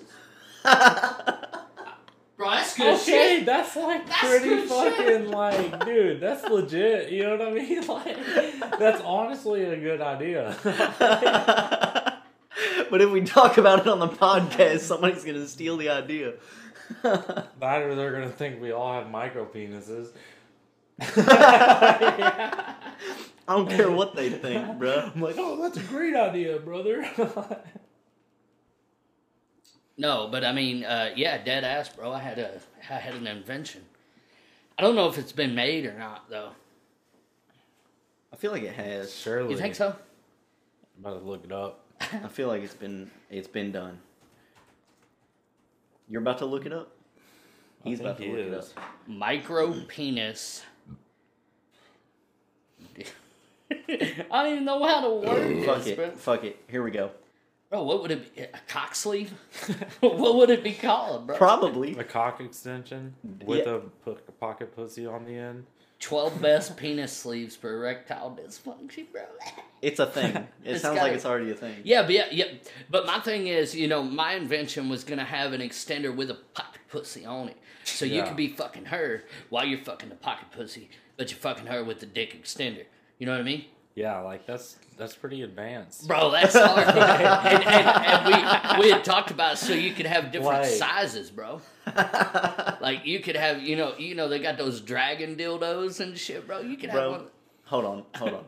Bro, that's good Okay, shit. that's like That's pretty good shit. fucking like, dude, that's legit. You know what I mean? Like, that's honestly a good idea. but if we talk about it on the podcast, somebody's gonna steal the idea. Either they're gonna think we all have micro penises. I don't care what they think, bro. I'm like, oh, that's a great idea, brother. No, but I mean, uh, yeah, dead ass, bro. I had a, I had an invention. I don't know if it's been made or not, though. I feel like it has. Surely. You think so? I'm about to look it up. I feel like it's been it's been done. You're about to look it up. He's think about to he look it up. Micro penis. I don't even know how to word Fuck this, bro. it. Fuck it. Here we go. Bro, what would it be? A cock sleeve? what would it be called, bro? Probably. A cock extension with Yeah. a po- pocket pussy on the end. 12 best penis sleeves for erectile dysfunction, bro. It's a thing. It It's sounds gotta- like it's already a thing. Yeah, but yeah, yeah. But my thing is, you know, my invention was gonna have an extender with a pocket pussy on it, so you Yeah. could be fucking her while you're fucking the pocket pussy, but you're fucking her with the dick extender. You know what I mean, Yeah, like that's that's pretty advanced. bro? That's hard. and, and, and we we had talked about so you could have different Like- sizes, bro. Like you could have, you know, you know they got those dragon dildos and shit, bro. You could have Bro. one. Hold on, hold on.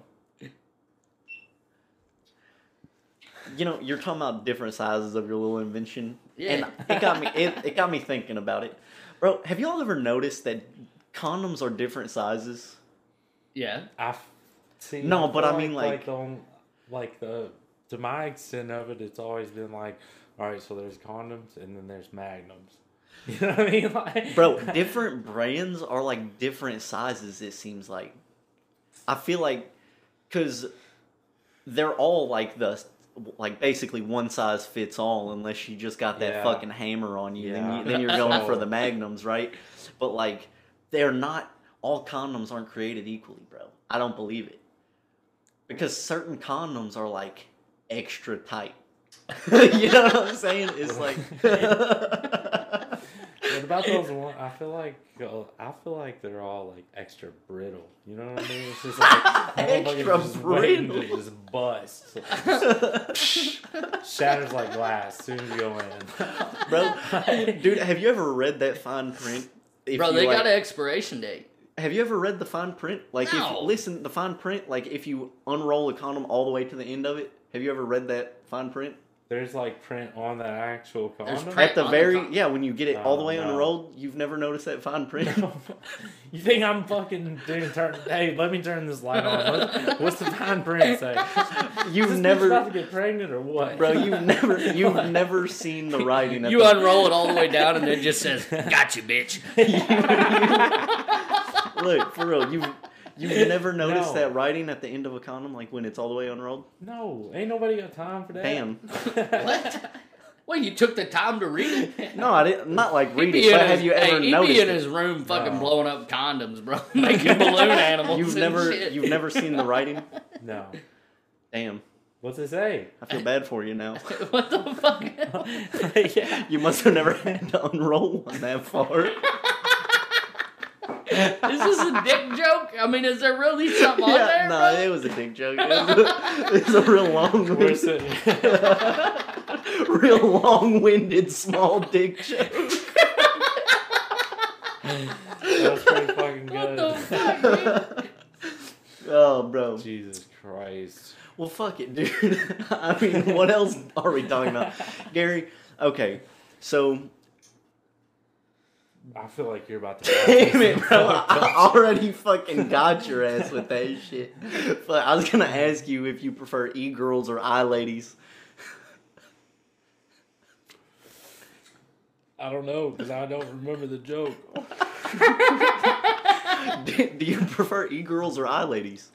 You know, you're talking about different sizes of your little invention, yeah. and it got me. It, it got me thinking about it, bro. Have y'all ever noticed that condoms are different sizes? Yeah. I've seen. No, but feel I mean, like- the, on- um, like the to my extent of it, it's always been like, all right, so there's condoms and then there's magnums. You know what I mean, like, Bro, different brands are like different sizes. It seems like. I feel like, cause they're all like the like basically one size fits all unless you just got that Yeah. fucking hammer on you. Then, Yeah. you then you're going for the magnums, right? But like, they're not. All condoms aren't created equally, bro. I don't believe it. Because certain condoms are like extra tight. you know what I'm saying? It's like. What about those one? I feel like uh, I feel like they're all like extra brittle. You know what I mean? It's just like Extra just waiting to brittle. just bust, shatters like glass as soon as you go in. bro. Dude, have you ever read that fine print? If Bro, they like- got an expiration date. Have you ever read the fine print? Like, if No. listen, the fine print. Like, if you unroll a condom all the way to the end of it, have you ever read that fine print? There's like print on the actual There's condom. print- At the on the very con- yeah, when you get it all the Oh, way no. unrolled, you've never noticed that fine print. you think I'm fucking doing turn? Hey, let me turn this light on. What, what's the fine print say? You've this bitch never, about to get pregnant or what, bro. You've never, you've never seen the writing. At You the, unroll it all the way down, and it just says, "Got you, bitch." Look for real. You've you've never noticed No. that writing at the end of a condom, like when it's all the way unrolled. No, ain't nobody got time for that. Bam. What? Well, you took the time to read it. No, I didn't. Not like He read it, in but have you ever hey, he noticed? be in it? his room fucking No. blowing up condoms, bro, making balloon animals. You've and never, shit. you've never seen the writing. No. Damn, What's it say? I feel bad for you now. what the fuck? yeah. You must have never had to unroll one that far. Is this a dick joke? I mean, is there really something on there? no, bro? it was a dick joke. It a, it's a real long, We're real long-winded small dick joke. that was pretty fucking What the good. fuck. Oh, bro. Jesus Christ. Well, fuck it, dude. I mean, what else are we talking about, Gary? Okay, so I feel like you're about to. damn it, bro. I already fucking got your ass with that shit. But I was gonna ask you if you prefer e girls or i ladies. I don't know because I don't remember the joke. Do, do you prefer e girls or i ladies?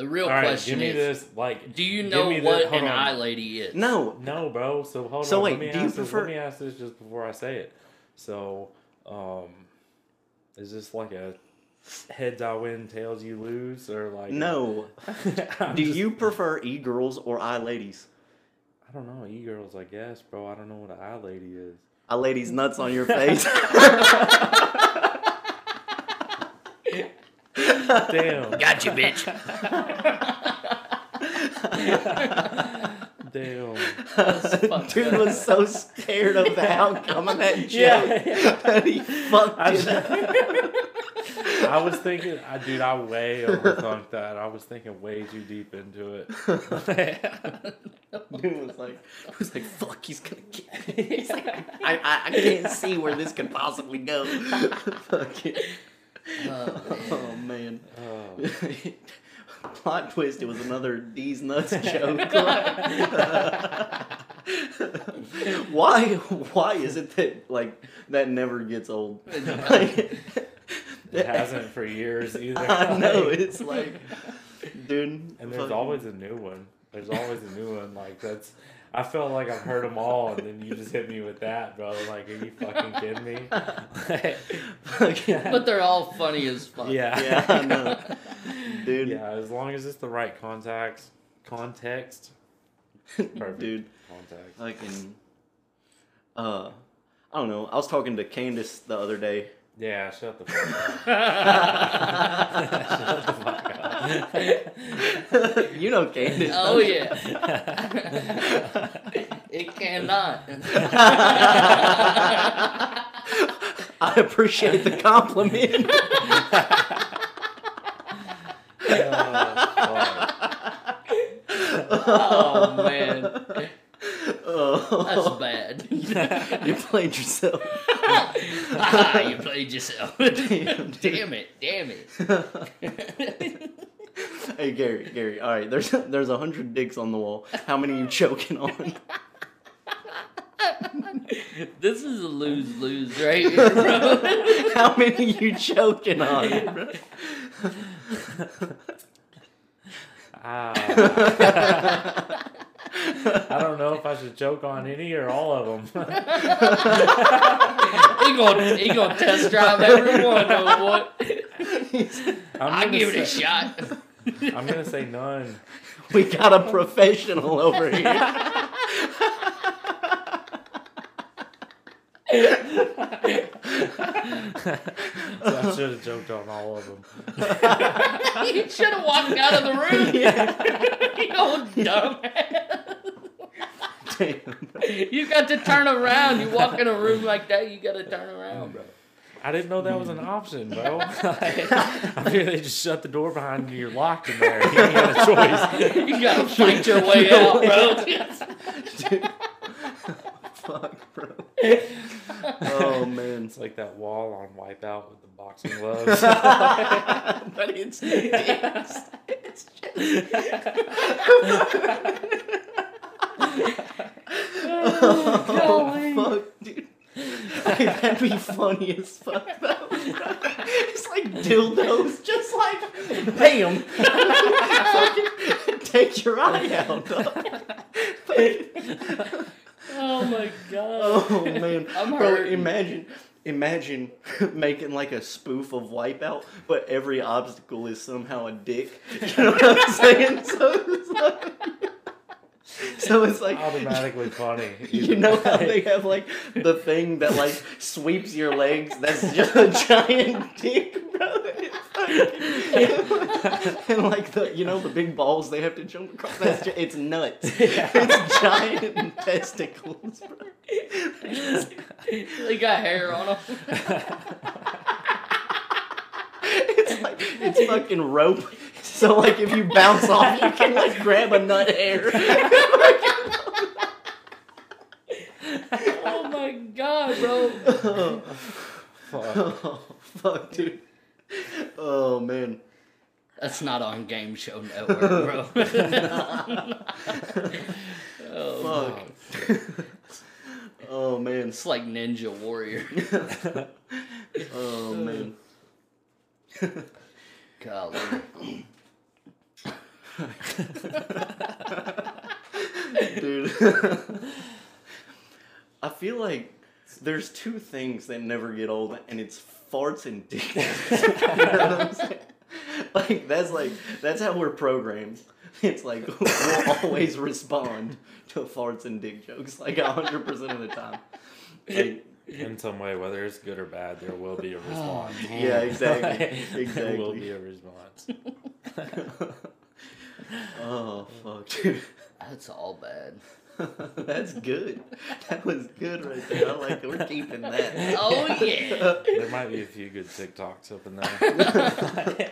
The real All right, question give me is, this. Like, do you know what this- an on. eye lady is? No, No, bro. So hold So on. wait, let me do you ask this, prefer- Let me ask this just before I say it. So, um, is this like a heads I win, tails you lose, or like? no. Do just- you prefer e girls or i ladies? I don't know. E girls, I guess, bro. I don't know what an eye lady is. I ladies nuts on your face. Damn. Got you, bitch. Damn. Dude was so scared of the outcome of that joke Yeah. that he fucked I, it up. I was thinking, I dude, I way overthunk that. I was thinking way too deep into it. Dude was like, was like, fuck, he's gonna get me. He's like, I, I, I can't see where this could possibly go. Fuck it. Oh man. Oh. Plot twist, it was another D's nuts joke. why why is it that like that never gets old? Like, It hasn't for years either. I know, it's like dude. And there's fucking- always a new one. There's always a new one. Like that's. I felt like I've heard them all, and then you just hit me with that, bro. Like, are you fucking kidding me? fucking- But they're all funny as fuck. yeah. Yeah, I know. Dude. Yeah, as long as it's the right contacts, context. Perfect. Dude. Context. Fucking uh I don't know. I was talking to Candace the other day. Yeah, shut the fuck up. you know Candace. Oh don't yeah. it cannot. I appreciate the compliment. Oh man, oh, that's bad. you played yourself. Ah, you played yourself. Damn, damn it, damn it. Hey Gary, Gary. All right, there's there's a hundred dicks on the wall. How many you choking on? This is a lose lose right here, bro. How many you choking on? bro? Ah. I don't know if I should choke on any or all of them. he gonna he gonna test drive everyone. of? I'm I gonna give it a shot. I'm gonna say none. We got a professional over here. So I should have joked on all of them. you should have walked out of the room. you old dumbass. Damn. You got to turn around. You walk in a room like that, you got to turn around, bro. I didn't know that was an mm. option, bro. I mean, they just shut the door behind you. You're locked in there. You ain't got a choice. You got to fight your way out, bro. Dude. Fuck, bro. Oh man. It's like that wall on Wipeout with the boxing gloves. but it's dicks. It's oh, fuck, dude. Like, that'd be funny as fuck though. It's like dildos, just like bam. Take your eye out. Oh my god. Oh man, I'm bro! hurting. Imagine, imagine making like a spoof of Wipeout, but every obstacle is somehow a dick. You know what I'm saying? So it's like, so it's like Automatically funny. You know how they have like the thing that like sweeps your legs? That's just a giant dick, bro. and like the you know the big balls they have to jump across. That's ju- it's nuts. It's giant testicles, bro. They got hair on them. It's like it's fucking rope. So like if you bounce off, you can like grab a nut hair. Oh my god, bro. Fuck. oh, fuck, dude. Oh man. That's not on Game Show Network, bro. oh, Fuck. oh man. it's like Ninja Warrior. Oh man. Golly. Dude. I feel like there's two things that never get old, and it's farts and dick. you know what I'm saying? Like that's like that's how we're programmed. It's like we'll always respond to farts and dick jokes like hundred percent of the time. Like, In some way, whether it's good or bad, there will be a response. yeah, exactly, exactly. there will be a response. Oh fuck, dude. That's all bad. That's good. That was good right there. I like it. We're keeping that. Oh yeah. There might be a few good TikToks up in there.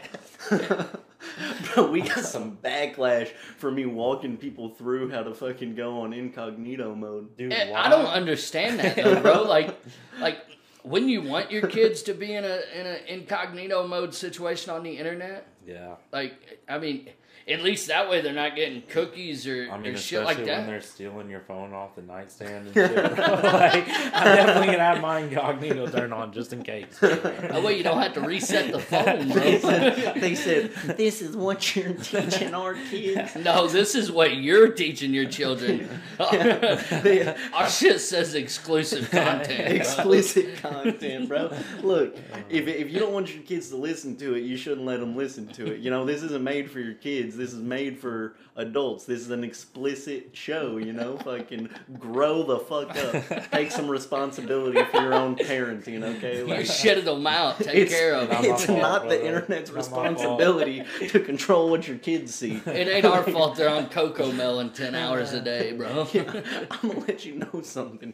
Bro, we got some backlash for me walking people through how to fucking go on incognito mode. Dude, Eh, why? I don't understand that though, bro. Like, like when you want your kids to be in a in an incognito mode situation on the internet, Yeah. like I mean, at least that way they're not getting cookies or, I mean, or shit like that. when they're stealing your phone off the nightstand and shit. like, I'm definitely gonna have my incognito turned on just in case. That way you don't have to reset the phone, They said, they said, this is what you're teaching our kids. no, this is what you're teaching your children. Uh, our shit says exclusive content. bro. explicit content, bro. Look, if, if you don't want your kids to listen to it, you shouldn't let them listen to it. You know, this isn't made for your kids. This is made for adults. This is an explicit show, you know? Fucking grow the fuck up. Take some responsibility for your own parenting, okay? You Like, shitted them out. Take it's, care of Not them. it's fault, not the internet's Not responsibility to control what your kids see. It ain't our fault they're on CoComelon 10 hours a day, bro. I'm gonna let you know something.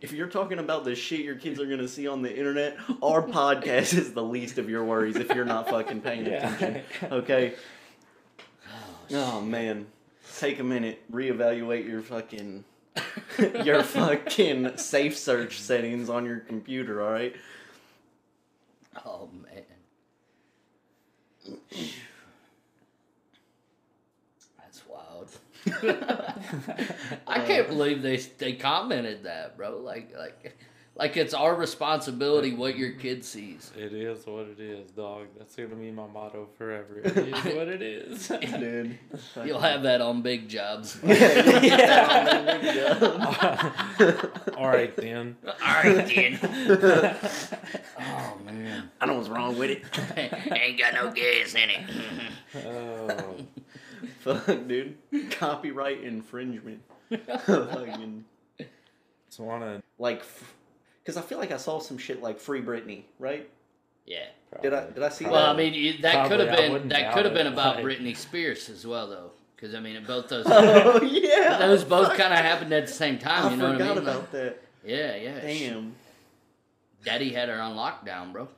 If you're talking about the shit your kids are gonna see on the internet, our podcast is the least of your worries if you're not fucking paying attention. Okay. Oh, oh man, take a minute, reevaluate your fucking your fucking safe search settings on your computer. All right. Oh, man. That's wild. I can't uh, believe they they commented that, bro. Like like like it's our responsibility what your kid sees. It is what it is, dog. That's gonna be my motto forever. It is what it is. Dude. You'll have that on big jobs. yeah. All right then. All right, then. oh man, I know what's wrong with it. ain't got no gas in it. Oh, Fuck, dude. Copyright infringement. Fucking, so wanna like, because I feel like I saw some shit like Free Britney, right? yeah. Did I did I see Well, I that? mean, you, that could have been that could have been about like- Britney Spears as well, though, because I mean, both those oh yeah, those both kind of happened at the same time. I you know what I mean? about that. yeah, yeah. Damn. Daddy had her on lockdown, bro.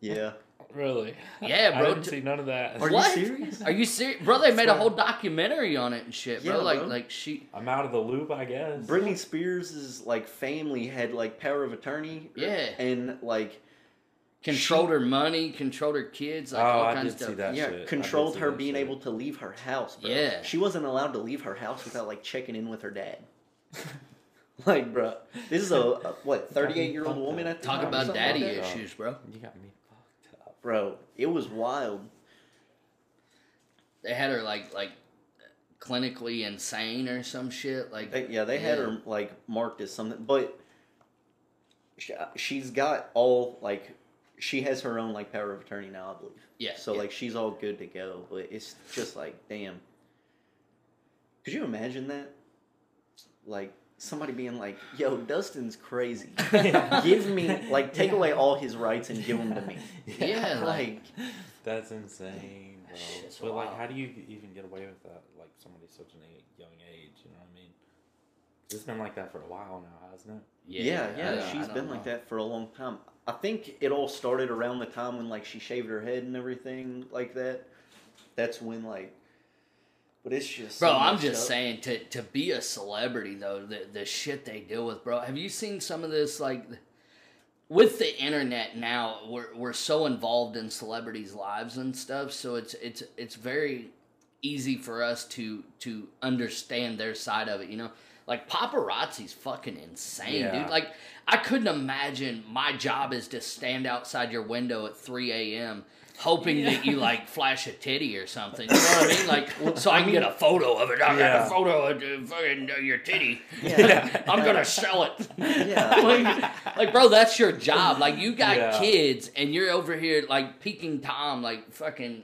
Yeah. Really? Yeah, bro. I bro, didn't see none of that. Are What? you serious? Are you serious, bro? They made a whole documentary on it and shit, bro. Yeah, like, bro. like she, I'm out of the loop, I guess. Britney Spears' like family had like power of attorney. Yeah. And like controlled her money, controlled her kids, like Oh, all I kinds of did see stuff. that. yeah, shit. I did controlled see her being shit. able to leave her house, bro. Yeah. She wasn't allowed to leave her house without like checking in with her dad. like, bro, this is a, a what, 38 year old woman at the Talk time about daddy like oh. issues, bro. You got me fucked up. Bro, it was wild. They had her like like clinically insane or some shit. Like, They, yeah, they had her like marked as something, but she, uh, she's got all like she has her own like power of attorney now, I believe. yeah. So yeah. like she's all good to go, but it's just like damn. Could you imagine that? Like somebody being like, "Yo, Dustin's crazy. give me like take away all his rights and give them to me." Yeah, like- like That's insane, bro. That shit's But like, how do you even get away with that? Like, somebody's such an a- young age. You know what I mean? It's been like that for a while now, hasn't it? yeah, I yeah, don't- I she's don't been know. like that for a long time. I think it all started around the time when like she shaved her head and everything like that. That's when like. But it's just Bro, so I'm just up. saying to to be a celebrity though, the the shit they deal with, bro. Have you seen some of this like with the internet now, we're we're so involved in celebrities' lives and stuff, so it's it's it's very easy for us to to understand their side of it, you know? Like paparazzi's fucking insane, Yeah. dude. Like I couldn't imagine my job is to stand outside your window at 3 a.m. hoping that you like flash a titty or something. You know what I mean? Like, so I can get a photo of it. I got a photo of uh, fucking uh, your titty. Yeah. I'm gonna sell it. Yeah. like, like, bro, that's your job. Like, you got Yeah. kids, and you're over here like peeking tom, like fucking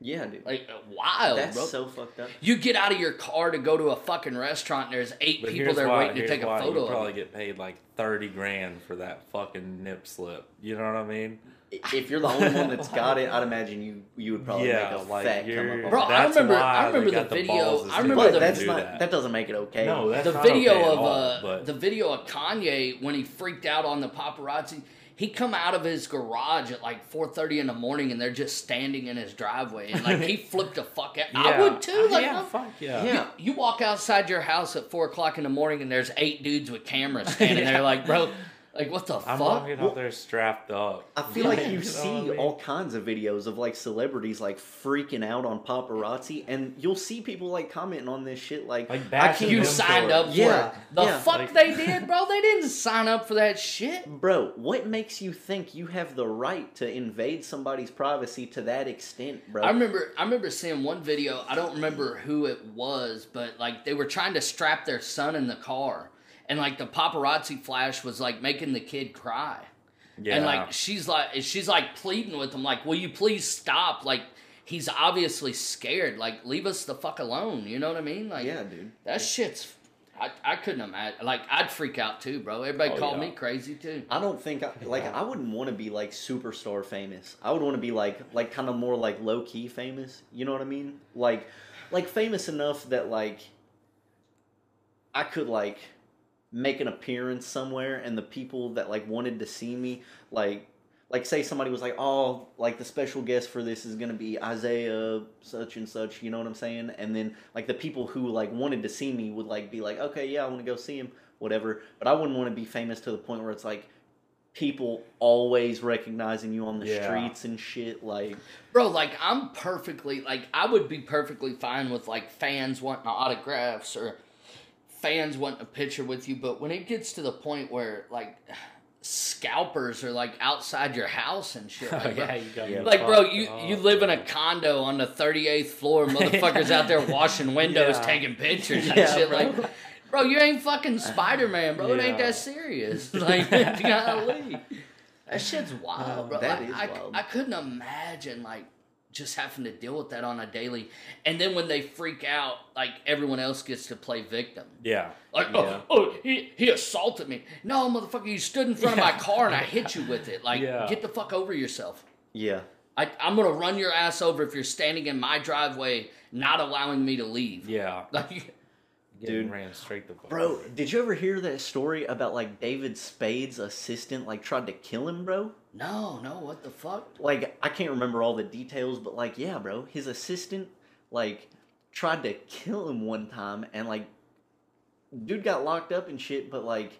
Yeah, dude. like wild, That's bro. so fucked up. you get out of your car to go to a fucking restaurant, and there's eight But people there why, waiting to take a photo You of probably get paid like thirty grand for that fucking nip slip. You know what I mean? If you're the only one that's got it, I'd imagine you you would probably Yeah, make a like, fat come up. Bro, it. I remember- why I remember the video- balls I remember but the- that's not that. that. doesn't make it okay. No, that's the not video okay at of all, uh, but the video of Kanye when he freaked out on the paparazzi. He come out of his garage at like four thirty in the morning, and they're just standing in his driveway, and like he flipped the fuck out. I would too. Like, yeah, no- fuck yeah. Yeah. You walk outside your house at four o'clock in the morning, and there's eight dudes with cameras standing there, like, bro, like what the I'm fuck? walking out there strapped up. I feel Yeah, like you you know see what I mean? all kinds of videos of like celebrities like freaking out on paparazzi, and you'll see people like commenting on this shit like, Like I bashing can't. You them signed for it. up for Yeah, it. The yeah. fuck Like- they did, bro? They didn't sign up for that shit. Bro, what makes you think you have the right to invade somebody's privacy to that extent, bro? I remember I remember seeing one video, I don't remember who it was, but like they were trying to strap their son in the car. And like the paparazzi flash was like making the kid cry. Yeah. And like she's like she's like pleading with him, like, will you please stop? Like he's obviously scared. Like, leave us the fuck alone. You know what I mean? Like yeah, dude. that shit's I, I couldn't imagine like I'd freak out too, bro. Everybody Oh, called yeah. me crazy too. I don't think I, like. I wouldn't want to be like superstar famous. I would want to be like like kind of more like low key famous. You know what I mean? Like like famous enough that like I could like make an appearance somewhere and the people that like wanted to see me like like say somebody was like oh like the special guest for this is going to be Isaiah such and such, you know what I'm saying? And then like the people who like wanted to see me would like be like okay, yeah, I want to go see him, whatever. But I wouldn't want to be famous to the point where it's like people always recognizing you on the Yeah. streets and shit like Bro, like I'm perfectly like I would be perfectly fine with like fans wanting autographs or fans want a picture with you, but when it gets to the point where like scalpers are like outside your house and shit, Oh, like, bro, yeah, you got Yeah. like bro, you up, you live in a condo on the thirty eighth floor, motherfuckers out there washing windows, Yeah. taking pictures and Yeah, shit. bro. Like, bro, you ain't fucking Spider Man, bro. It ain't that serious. Like, golly. That shit's wild, um, bro. That Like, is I, wild. I couldn't imagine like just having to deal with that on a daily. And then when they freak out, like everyone else gets to play victim. Yeah. Like, Yeah. oh, oh he, he assaulted me. No, motherfucker, you stood in front of my car and I hit you with it. Like, Yeah. get the fuck over yourself. yeah. I, I'm gonna run your ass over if you're standing in my driveway, not allowing me to leave. Yeah. Like, Getting Dude. ran straight the fuck Bro, did you ever hear that story about like David Spade's assistant like tried to kill him, bro? No, no, what the fuck? Like I can't remember all the details, but like yeah, bro, his assistant like tried to kill him one time and like dude got locked up and shit, but like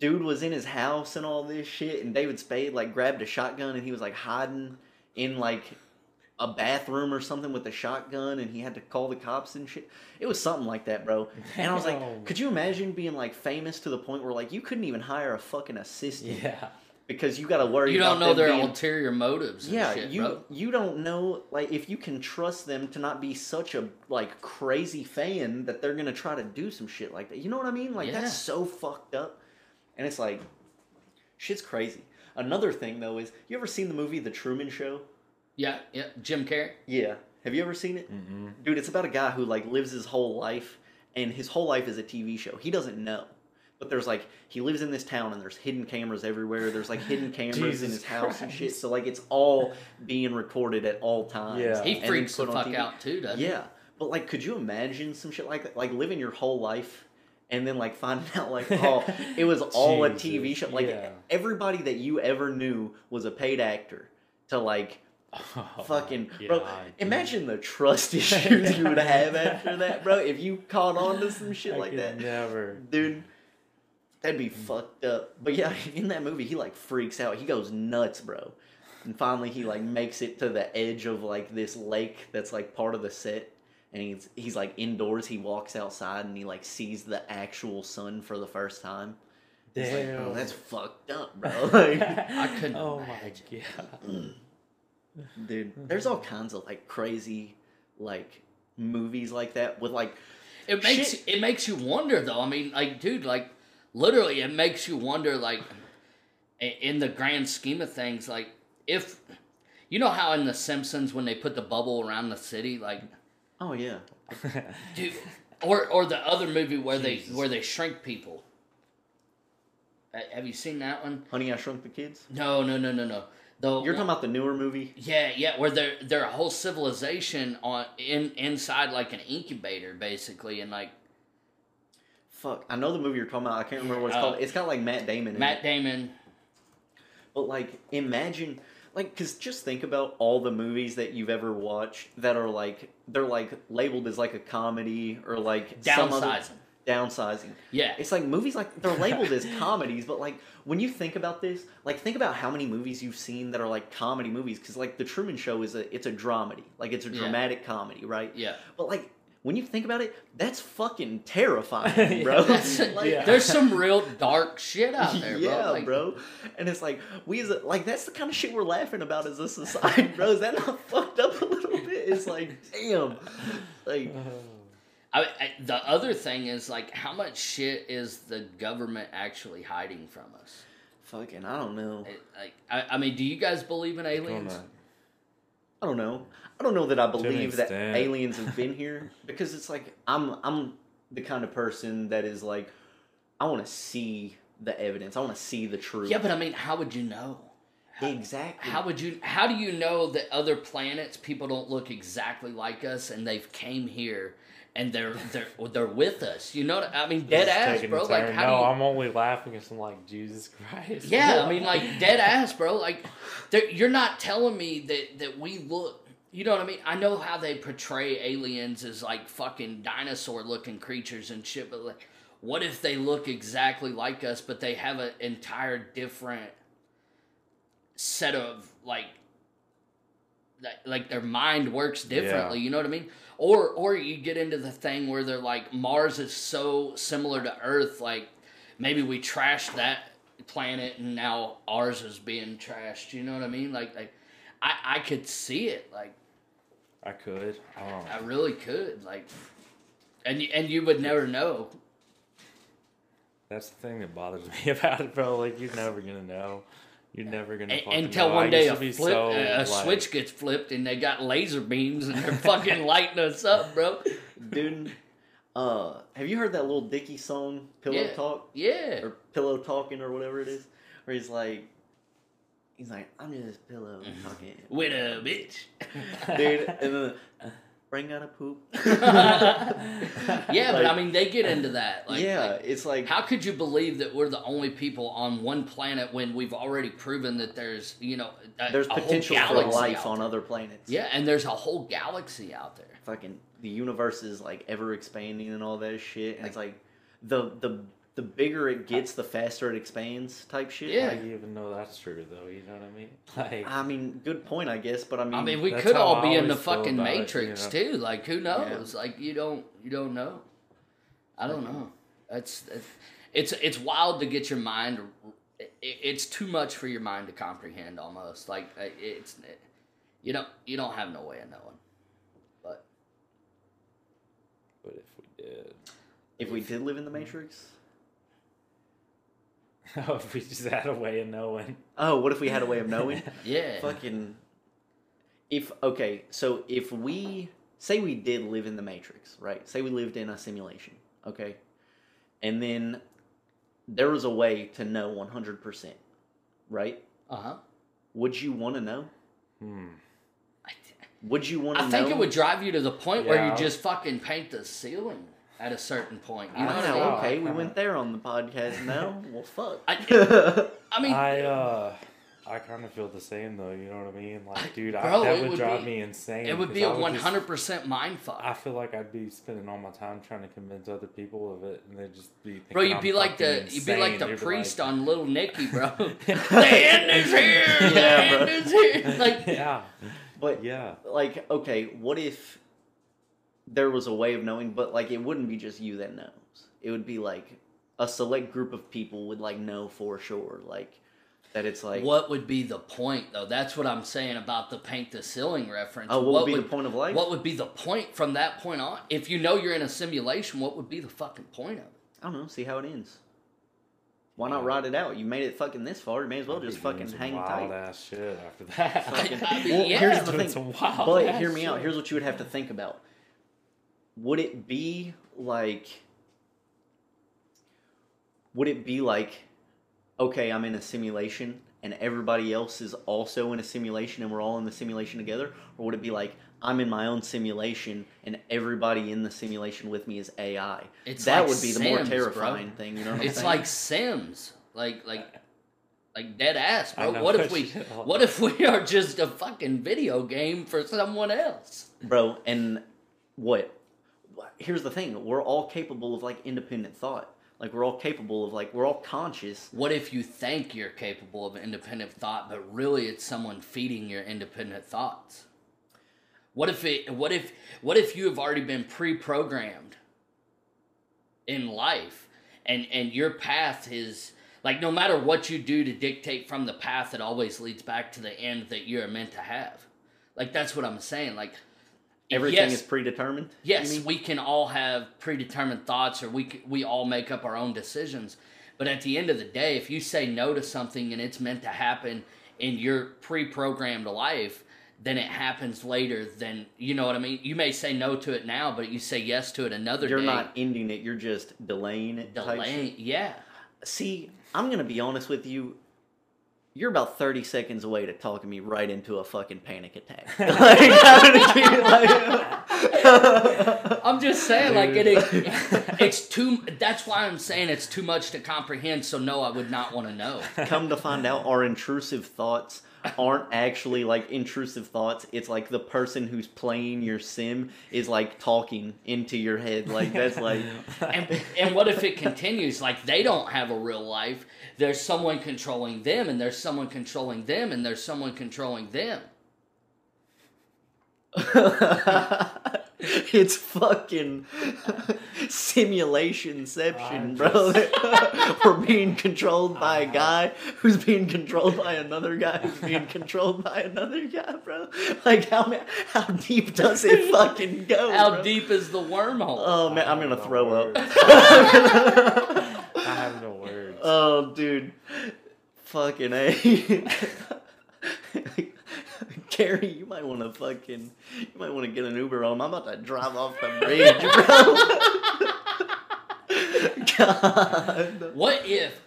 dude was in his house and all this shit and David Spade like grabbed a shotgun and he was like hiding in like a bathroom or something with a shotgun and he had to call the cops and shit. It was something like that, bro. And I was like, could you imagine being like famous to the point where like you couldn't even hire a fucking assistant Yeah. Because you got to worry You don't know them their being- ulterior motives. And yeah, shit, you bro. you don't know like if you can trust them to not be such a like crazy fan that they're gonna try to do some shit like that. You know what I mean? Like Yeah. that's so fucked up, and it's like shit's crazy. Another thing though is you ever seen the movie The Truman Show? Yeah, yeah. Jim Carrey. Yeah. Have you ever seen it? Mm-mm. Dude, it's about a guy who like lives his whole life and his whole life is a TV show. He doesn't know. But there's like he lives in this town and there's hidden cameras everywhere. There's like hidden cameras in his house and shit. So like it's all being recorded at all times. Yeah. He freaks the fuck TV. out too, doesn't Yeah. But like could you imagine some shit like that? Like living your whole life and then like finding out like oh it was all a TV show. Like yeah. everybody that you ever knew was a paid actor to like Oh, fucking my bro. God, Imagine the trust issues you would have after that, bro. If you caught on to some shit I like that, Never. dude. That'd be mm-hmm. fucked up. But yeah, in that movie, he like freaks out. He goes nuts, bro. And finally, he like makes it to the edge of like this lake that's like part of the set. And he's he's like indoors. He walks outside and he like sees the actual sun for the first time. He's like, oh, bro, Damn. that's fucked up, bro. Like, I couldn't Oh my imagine. god. dude. There's mm-hmm. all kinds of like crazy, like movies like that with like It makes Shit. it makes you wonder though. I mean, like, dude, like literally, it makes you wonder, like, in the grand scheme of things, like, if you know how in The Simpsons when they put the bubble around the city, like, oh yeah, dude, or or the other movie where Jesus. they where they shrink people. Have you seen that one? Honey, I Shrunk the Kids. No, no, no, no, no. The You're talking about the newer movie? Yeah, yeah, where they're they're a whole civilization on in inside like an incubator basically, and like Fuck, I know the movie you're talking about. I can't remember what it's Uh, called. It's got like Matt Damon. Matt it. Damon. But like, imagine, like, cause just think about all the movies that you've ever watched that are like they're like labeled as like a comedy or like Downsizing. downsizing. Yeah, It's like movies like they're labeled as comedies, but like when you think about this, like think about how many movies you've seen that are like comedy movies. Because like the Truman Show is a it's a dramedy, like it's a Yeah. dramatic comedy, right? yeah. But like when you think about it, that's fucking terrifying, bro. That's, Like, Yeah. There's some real dark shit out there, bro. yeah, Like, bro. And it's like we as a, like that's the kind of shit we're laughing about as a society, bro. Is that not fucked up a little bit? It's like, damn, like I, I, the other thing is like, how much shit is the government actually hiding from us? fucking, I don't know. It, like, I, I mean, do you guys believe in aliens? I don't know. I don't know that I believe that aliens have been here because it's like I'm I'm the kind of person that is like I want to see the evidence. I want to see the truth. Yeah, but I mean, how would you know? exactly. How would you? How do you know that other planets people don't look exactly like us and they've came here and they're they're they're with us? You know, what I mean, dead Just ass, bro. Like, how no, do you? I'm only laughing because I'm like Jesus Christ. Yeah, I mean, like dead ass, bro. Like, you're not telling me that that we look. You know what I mean? I know how they portray aliens as like fucking dinosaur looking creatures and shit, but like, what if they look exactly like us, but they have an entire different set of like, like, their mind works differently. Yeah. You know what I mean? Or or you get into the thing where they're like Mars is so similar to Earth, like maybe we trashed that planet and now ours is being trashed. You know what I mean? Like, like I I could see it. Like I could. Um, I really could. Like, and you- and you would never know. that's the thing that bothers me about it, bro. Like you're never gonna know. You're never gonna A- until know. one day a, flip, so, a like- switch gets flipped and they got laser beams and they're fucking lighting us up, bro. dude? Uh, have you heard that Lil Dicky song, Pillow Yeah. Talk Yeah. or Pillow Talking or whatever it is, where he's like, he's like, I'm just pillow talking, With a bitch. dude, and then Frank got a poop. Yeah, but I mean, they get into that. Like, yeah, like, it's like How could you believe that we're the only people on one planet when we've already proven that there's, you know, a, there's a whole potential for life on other planets. Yeah, and there's a whole galaxy out there. fucking the universe is like ever expanding and all that shit. And it's like the the the bigger it gets, the faster it expands, type shit. Yeah. How do you even know that's true though? You know what I mean? Like I mean, good point, I guess. But I mean, I mean, we that's could how all I be in the always feel fucking about it, Matrix you know? too. Like, who knows? Like, you don't, you don't know. I don't know. That's, that's it's it's wild to get your mind. It, it's too much for your mind to comprehend. Almost like uh, it's, you don't, you don't have no way of knowing. But but if we did, if we did live in the Matrix, if we just had a way of knowing, oh, what if we had a way of knowing? yeah, fucking. If okay, so if we say we did live in the Matrix, right? Say we lived in a simulation, okay, and then there was a way to know one hundred percent, right? uh huh. Would you want to know? hmm. Would you want to I know? think it would drive you to the point where you just fucking paint the ceiling at a certain point. You know Wow, what I mean? know? okay, we went there on the podcast now. well, fuck. I- I mean, I uh, I kind of feel the same though. You know what I mean? Like, dude, Bro, I, that would, would drive be- me insane. it would be I a would one just- hundred percent mind fuck. I feel like I'd be spending all my time trying to convince other people of it, and they'd just be. Bro, you'd I'm be like the fucking you'd be like the They'd be priest like- on Little Nicky, bro. the end is here. The Yeah, bro. end is here. Like, yeah, but yeah. like, okay, what if there was a way of knowing, but like it wouldn't be just you that knows. It would be like a select group of people would like know for sure. Like, That it's like, what would be the point though? That's what I'm saying about the paint the ceiling reference. oh, what, would be the point of life? What would be the point from that point on? If you know you're in a simulation, what would be the fucking point of it? I don't know. See how it ends. Why not ride it out? You made it fucking this far. You may as well just fucking some hang wild tight. ass shit after that. I mean, Well, yeah, here's the thing. some wild But hear me out. Here's what you would have to think about. Would it be like? Would it be like, okay, I'm in a simulation and everybody else is also in a simulation and we're all in the simulation together, or would it be like I'm in my own simulation and everybody in the simulation with me is AI? It's that like would be the more Sims, bro. terrifying thing. You know what I'm it's saying? like Sims, like like like dead ass, bro. What if we what if we are just a fucking video game for someone else? bro and what here's the thing we're all capable of like independent thought like we're all capable of like we're all conscious What if you think you're capable of independent thought, but really it's someone feeding your independent thoughts? What if it what if what if you have already been pre-programmed in life and and your path is like no matter what you do to dictate from the path it always leads back to the end that you're meant to have. Like that's what I'm saying. Like everything yes, is predetermined Yes, we can all have predetermined thoughts, or we we all make up our own decisions. But at the end of the day, if you say no to something and it's meant to happen in your pre-programmed life, then it happens later. Than you know what I mean. You may say no to it now, but you say yes to it another day. you're day. not ending it you're just delaying it delaying. Yeah, see i'm gonna be honest with you you're about 30 seconds away to talking me right into a fucking panic attack. Like, I'm like- I'm just saying, like it, it, it's too. That's why I'm saying it's too much to comprehend. So no, I would not want to know. come to find out our intrusive thoughts aren't actually like intrusive thoughts it's like the person who's playing your sim is like talking into your head like that's like and, and what if it continues like they don't have a real life there's someone controlling them and there's someone controlling them and there's someone controlling them it's fucking simulationception, bro. We're being controlled by a uh-huh. guy who's being controlled by another guy who's being controlled by another guy, bro. Like how how deep does it fucking go? how bro? deep is the wormhole Oh man, I'm gonna throw up. I have no words. Oh, dude. Fucking A. Gary, you might want to fucking, you might want to get an Uber on. I'm about to drive off the bridge, bro. God. what if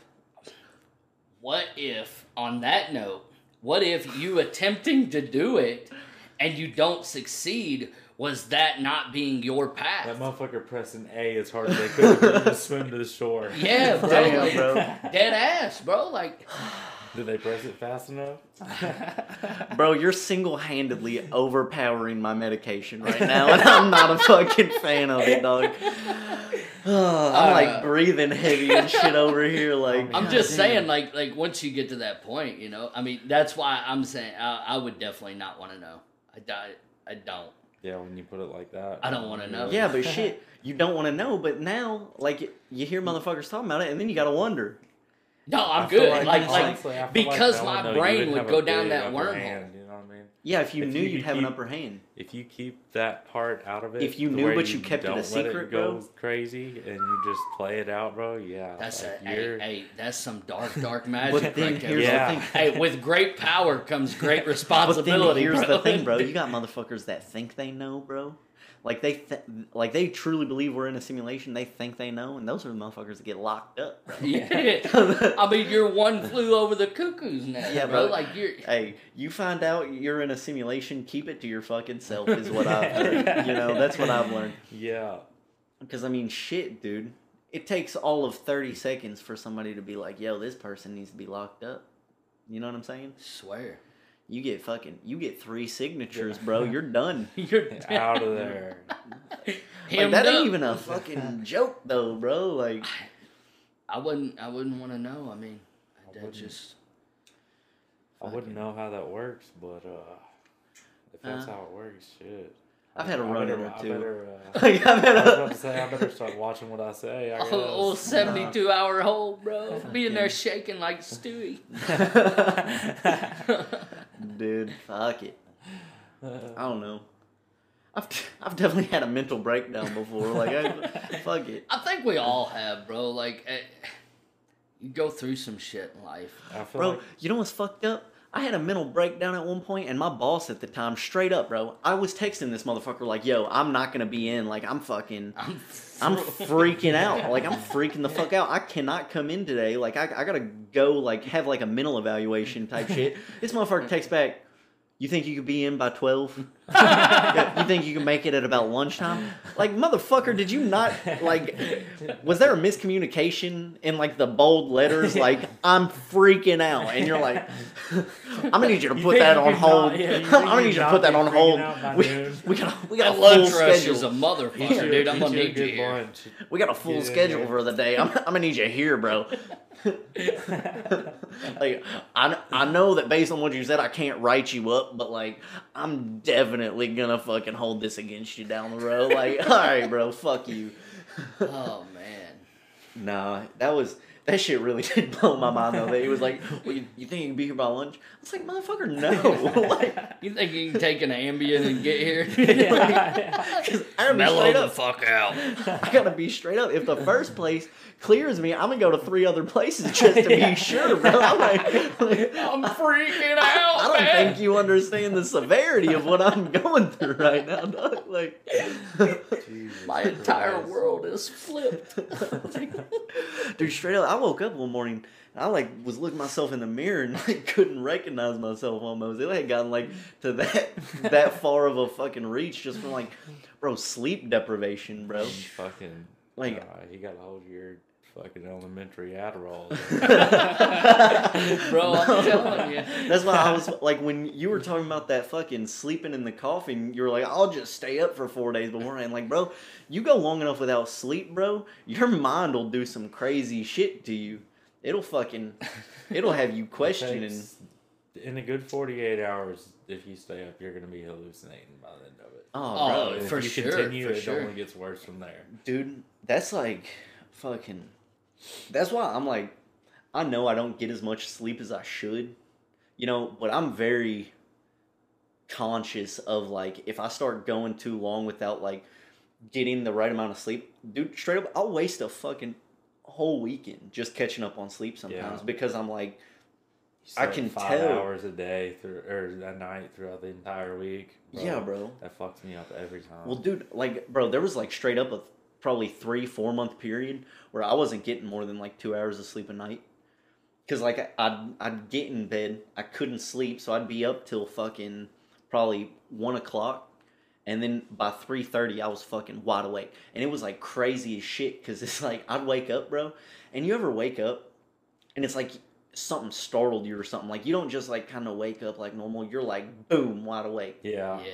what if on that note what if you attempting to do it and you don't succeed was that not being your path? that motherfucker pressing A as hard as they could to swim to the shore. yeah bro Damn, bro. dead ass bro like Did they press it fast enough? Bro, you're single handedly overpowering my medication right now, and I'm not a fucking fan of it, dog. I'm like Uh, breathing heavy and shit over here. Like, I'm just damn. saying, like, like once you get to that point, you know, I mean, that's why I'm saying I, I would definitely not want to know. I, di- I don't. Yeah, when you put it like that. I don't wanna know. Yeah, but shit, you don't want to know. But now, like, you hear motherfuckers talking about it, and then you gotta wonder. No, I'm I good. Like, like, honestly, I feel like because no my one, though, brain you would have go down big that upper wormhole. hand, Yeah, if you If knew you you'd have an keep- upper hand. If you keep that part out of it, If you knew but you kept it a don't let secret, go bro. crazy, and you just play it out, bro. Yeah, that's like a, hey, you're- hey, that's some dark, dark magic. But magic then right there. here's bro. Yeah. the thing. Hey, with great power comes great But responsibility. then here's bro. the thing, bro. You got motherfuckers that think they know, bro. Like they, th- like they truly believe we're in a simulation. They think they know, and those are the motherfuckers that get locked up. Bro. yeah. I mean, you're one flew over the cuckoo's nest, Yeah, bro. bro. Like you're. Hey, you find out you're in a simulation, keep it to your fucking self. Is what I've heard. You know, that's what I've learned. yeah. Because I mean, shit, dude. It takes all of thirty seconds for somebody to be like, "Yo, this person needs to be locked up." You know what I'm saying? Swear. You get fucking, you get three signatures, bro. You're done. You're out of there. Like Hemmed that ain't up. even a fucking joke, though, bro. Like, I wouldn't. I wouldn't want to know. I mean, I that wouldn't. just. I wouldn't know how that works, but uh, if that's Uh. how it works, shit. I've had a run better- in or I two. better, uh, Like, I've I was about to say I better start watching what I say. I guess. Oh, old 72 hour hold, bro. Being there shaking like Stewie. Dude, fuck it. I don't know. I've, I've definitely had a mental breakdown before. Like, I, fuck it. I think we all have, bro. Like, eh, you go through some shit in life. I feel Bro, like you know what's fucked up? I had a mental breakdown at one point, and my boss at the time, straight up, bro, I was texting this motherfucker like, "Yo, I'm not gonna be in. Like, I'm fucking, I'm, I'm freaking out. Like, I'm freaking the fuck out. I cannot come in today. Like, I, I gotta go. Like, have like a mental evaluation type shit." This motherfucker texts back. You think you could be in by twelve? You think you can make it at about lunchtime? Like, motherfucker, did you not like? Was there a miscommunication in like the bold letters? Like, I'm freaking out, and you're like, I'm gonna need you to You put think that on hold. not- yeah, you I'm gonna need you to put that on hold. We, we got we got that a full lunch rush schedule. is a motherfucker, Eat dude. I'm gonna need you good here. lunch. We got a full Get in schedule there. for the day. I'm, I'm gonna need you here, bro. like I, I know that based on what you said, I can't write you up, but like I'm definitely gonna fucking hold this against you down the road. Like, all right, bro, fuck you. Oh man. Nah, that was that shit really did blow my mind though. That he was like, well, you, "You think you can be here by lunch?" I was like, "Motherfucker, no!" like, You think you can take an Ambien and get here? 'cause I gotta be Mellow straight the up. fuck out. I gotta be straight up. If the first place clears me, I'm gonna go to three other places just to be sure, bro. I'm like, like, I'm freaking out, I don't man. think you understand the severity of what I'm going through right now, dog. Like, Jesus My entire Christ. world is flipped. dude, straight up, I woke up one morning. And I like was looking myself in the mirror and like couldn't recognize myself almost. It had gotten like to that that far of a fucking reach just from like, bro, sleep deprivation, bro. Fucking Like- uh, you got a hold your fucking elementary Adderall. Bro, I'm telling you. That's why I was like, when you were talking about that fucking sleeping in the coffin, you were like, I'll just stay up for four days beforehand. Like, bro, you go long enough without sleep, bro, your mind will do some crazy shit to you. It'll fucking, it'll have you questioning. In a good 48 hours, if you stay up, you're gonna be hallucinating by the end of it. Oh, Oh, bro, if for you sure, continue, for it sure. only gets worse from there. dude, that's like, fucking. That's why I'm like, I know I don't get as much sleep as I should, you know, but I'm very conscious of like if I start going too long without like getting the right amount of sleep, dude, straight up, I'll waste a fucking whole weekend just catching up on sleep sometimes Yeah. because I'm like, I can five tell. hours a day through or a night throughout the entire week. yeah, bro. That fucks me up every time. Well, dude, like, bro, there was like straight up a probably three, four month period where I wasn't getting more than like two hours of sleep a night. Cause like I- I'd I'd get in bed, I couldn't sleep, so I'd be up till fucking probably one o'clock, and then by three thirty I was fucking wide awake, and it was like crazy as shit. Cause it's like I'd wake up, bro, and you ever wake up, and it's like something startled you or something. Like you don't just like kind of wake up like normal. You're like boom, wide awake. yeah. Yeah.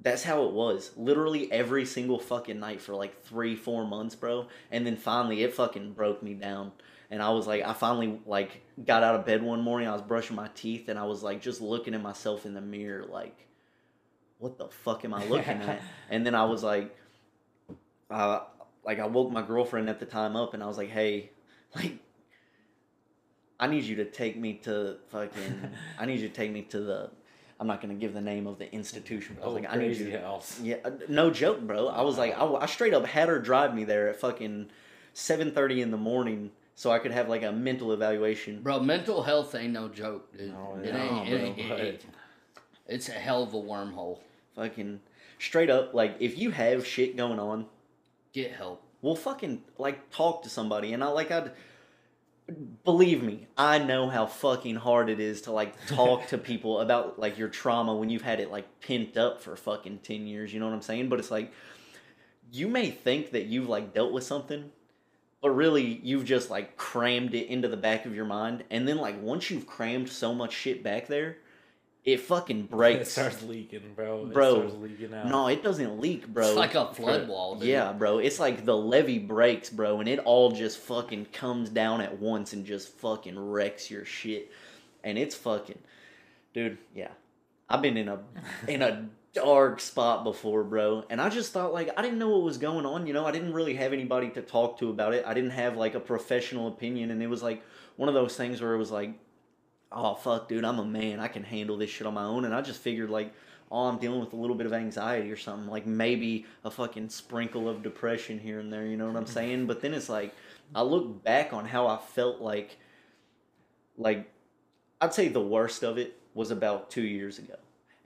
That's how it was. Literally every single fucking night for like three, four months, bro. And then finally it fucking broke me down. And I was like, I finally like got out of bed one morning. I was brushing my teeth and I was like just looking at myself in the mirror, like, what the fuck am I looking at? And then I was like, uh, like I woke my girlfriend at the time up and I was like, hey, like, I need you to take me to fucking, I need you to take me to the, I'm not gonna give the name of the institution. But I Oh, was like, I need crazy you. house. Yeah, uh, no joke, bro. I was like, I, I straight up had her drive me there at fucking seven thirty in the morning so I could have like a mental evaluation. Bro, mental health ain't no joke, dude. No, it no, ain't. It bro, ain't it ain't. It's a hell of a wormhole. Fucking straight up, like if you have shit going on, Get help. well, fucking like talk to somebody. And I like I'd believe me, I know how fucking hard it is to like talk to people about like your trauma when you've had it like pent up for fucking ten years. You know what I'm saying? But it's like you may think that you've like dealt with something but really you've just like crammed it into the back of your mind and then like once you've crammed so much shit back there it fucking breaks. It starts leaking, bro. Bro, It starts leaking out. no it doesn't leak bro It's like a flood wall, dude. yeah bro it's like the levee breaks bro and it all just fucking comes down at once and just fucking wrecks your shit and it's fucking dude yeah i've been in a in a dark spot before, bro. And I just thought like I didn't know what was going on, you know. I didn't really have anybody to talk to about it. I didn't have like a professional opinion and it was like one of those things where it was like oh fuck dude, I'm a man. I can handle this shit on my own and I just figured like oh, I'm dealing with a little bit of anxiety or something, like maybe a fucking sprinkle of depression here and there, you know what I'm saying? But then it's like I look back on how I felt like like I'd say the worst of it was about 2 years ago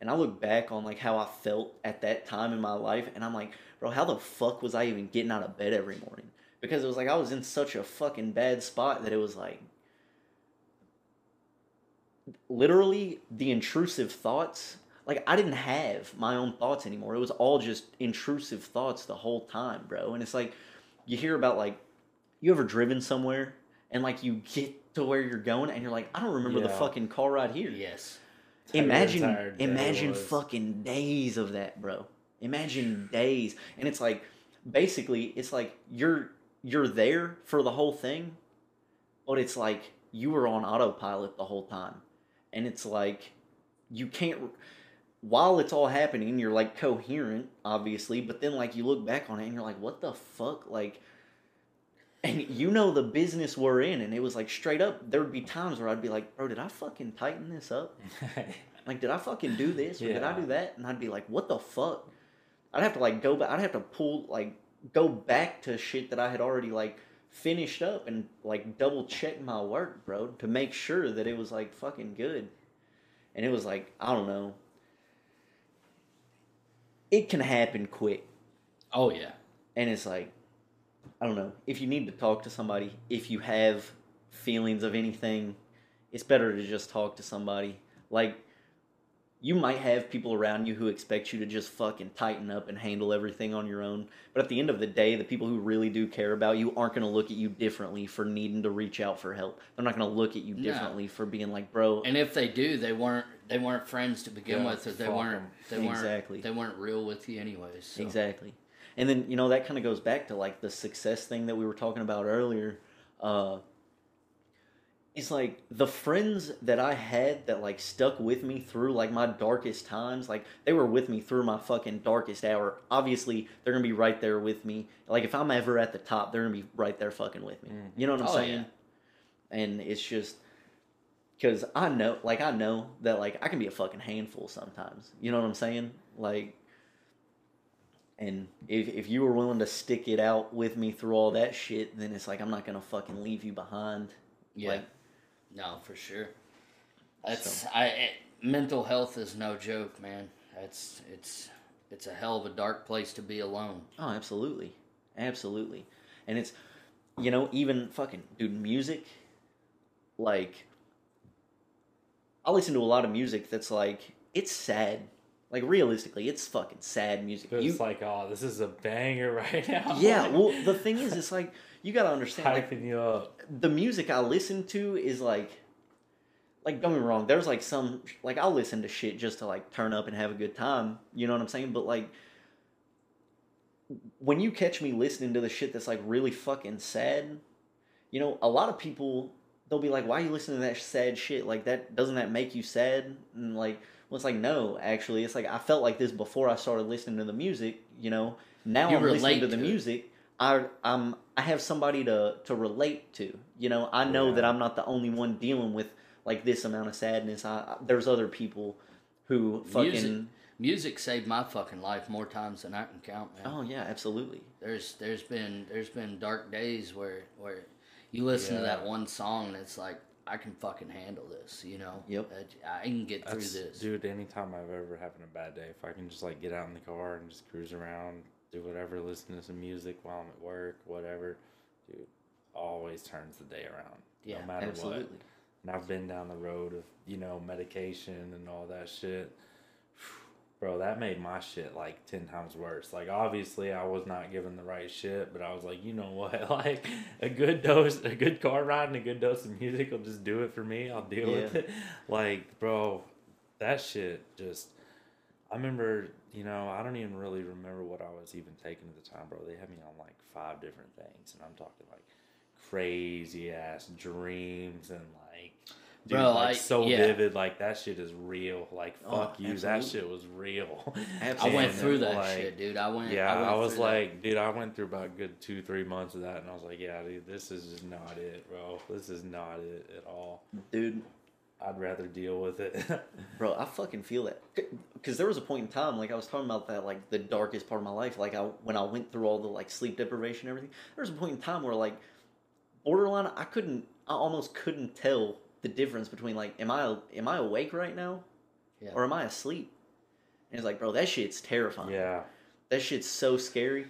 and I look back on like how I felt at that time in my life, and I'm like, bro, how the fuck was I even getting out of bed every morning? Because it was like I was in such a fucking bad spot that it was like literally the intrusive thoughts. Like I didn't have my own thoughts anymore. It was all just intrusive thoughts the whole time, bro. And it's like you hear about like you ever driven somewhere and like you get to where you're going and you're like, I don't remember the fucking car right here Yes. How imagine entire imagine fucking days of that bro imagine days and it's like basically it's like you're you're there for the whole thing but it's like you were on autopilot the whole time and it's like you can't while it's all happening you're like coherent obviously but then like you look back on it and you're like what the fuck like and you know the business we're in and it was like straight up there would be times where i'd be like bro did i fucking tighten this up like, did I fucking do this or did I do that? And I'd be like, what the fuck? I'd have to like go back. I'd have to pull like go back to shit that I had already like finished up and like double check my work, bro, to make sure that it was like fucking good. And it was like I don't know. It can happen quick, Oh yeah. and it's like I don't know. If you need to talk to somebody, if you have feelings of anything, it's better to just talk to somebody. Like you might have people around you who expect you to just fucking tighten up and handle everything on your own. But at the end of the day, the people who really do care about you aren't going to look at you differently for needing to reach out for help. They're not going to look at you No. differently for being like, bro, And if they do, they weren't they weren't friends to begin Yeah, with, or they weren't they weren't Exactly. they weren't real with you anyways. So. Exactly. And then, you know, that kind of goes back to like the success thing that we were talking about earlier. Uh, it's like the friends that I had that like stuck with me through like my darkest times, like they were with me through my fucking darkest hour. Obviously, they're gonna be right there with me. Like if I'm ever at the top, they're gonna be right there fucking with me. Mhm. You know what I'm Oh, saying? yeah. And it's just because I know, like I know that like I can be a fucking handful sometimes. You know what I'm saying? Like and if if you were willing to stick it out with me through all that shit, then it's like I'm not gonna fucking leave you behind. Yeah. Like, No, for sure. That's I. It, mental health is no joke, man. That's it's it's a hell of a dark place to be alone. oh, absolutely, absolutely, and it's you know even fucking dude music, like I listen to a lot of music that's like it's sad. Like realistically, it's fucking sad music. It's You, like, oh, this is a banger right now. yeah. Well, the thing is, it's like you gotta understand. Like, you up. the music I listen to is like like don't get me wrong, there's like some like I'll listen to shit just to like turn up and have a good time. You know what I'm saying? But like when you catch me listening to the shit that's like really fucking sad, you know, a lot of people they'll be like, "Why are you listening to that sad shit? Like that doesn't that make you sad?" And like, well, it's like no, actually, it's like I felt like this before I started listening to the music. You know, now You I'm listening to the to it. music. I I'm I have somebody to to relate to. You know, I know Yeah. that I'm not the only one dealing with like this amount of sadness. I, I there's other people who fucking Music. Music saved my fucking life more times than I can count, man. oh yeah, absolutely. There's there's been there's been dark days where where you listen to that one song and it's like I can fucking handle this, you know. Yep. I, I can get through this. dude. Anytime I've ever having a bad day, if I can just like get out in the car and just cruise around, do whatever, listen to some music while I'm at work, whatever, dude, always turns the day around. Yeah, no matter Absolutely. what. And I've been down the road of you know medication and all that shit. Bro, that made my shit like ten times worse. Like obviously I was not given the right shit, but I was like, you know what? Like a good dose, a good car ride, and a good dose of music will just do it for me. I'll deal with it. Like, bro, that shit just. I remember, you know, I don't even really remember what I was even taking at the time, bro. They had me on like five different things, and I'm talking like crazy ass dreams and like dude, Bro, like I- so yeah. vivid. Like that shit is real. Like Oh, fuck you, that shit was real. I went through that like, shit, dude. I went. Yeah, I, went I, was through that. like, dude, I went through about a good two, three months of that, and I was like, yeah, dude, this is just not it, bro. This is not it at all. dude. I'd rather deal with it. Bro, I fucking feel that. Because there was a point in time, like I was talking about that, like the darkest part of my life. Like I, when I went through all the like sleep deprivation and everything, there was a point in time where like, borderline, I couldn't, I almost couldn't tell the difference between like, am I, am I awake right now, Yeah. or am I asleep? And it's like, bro, that shit's terrifying. yeah, That shit's so scary.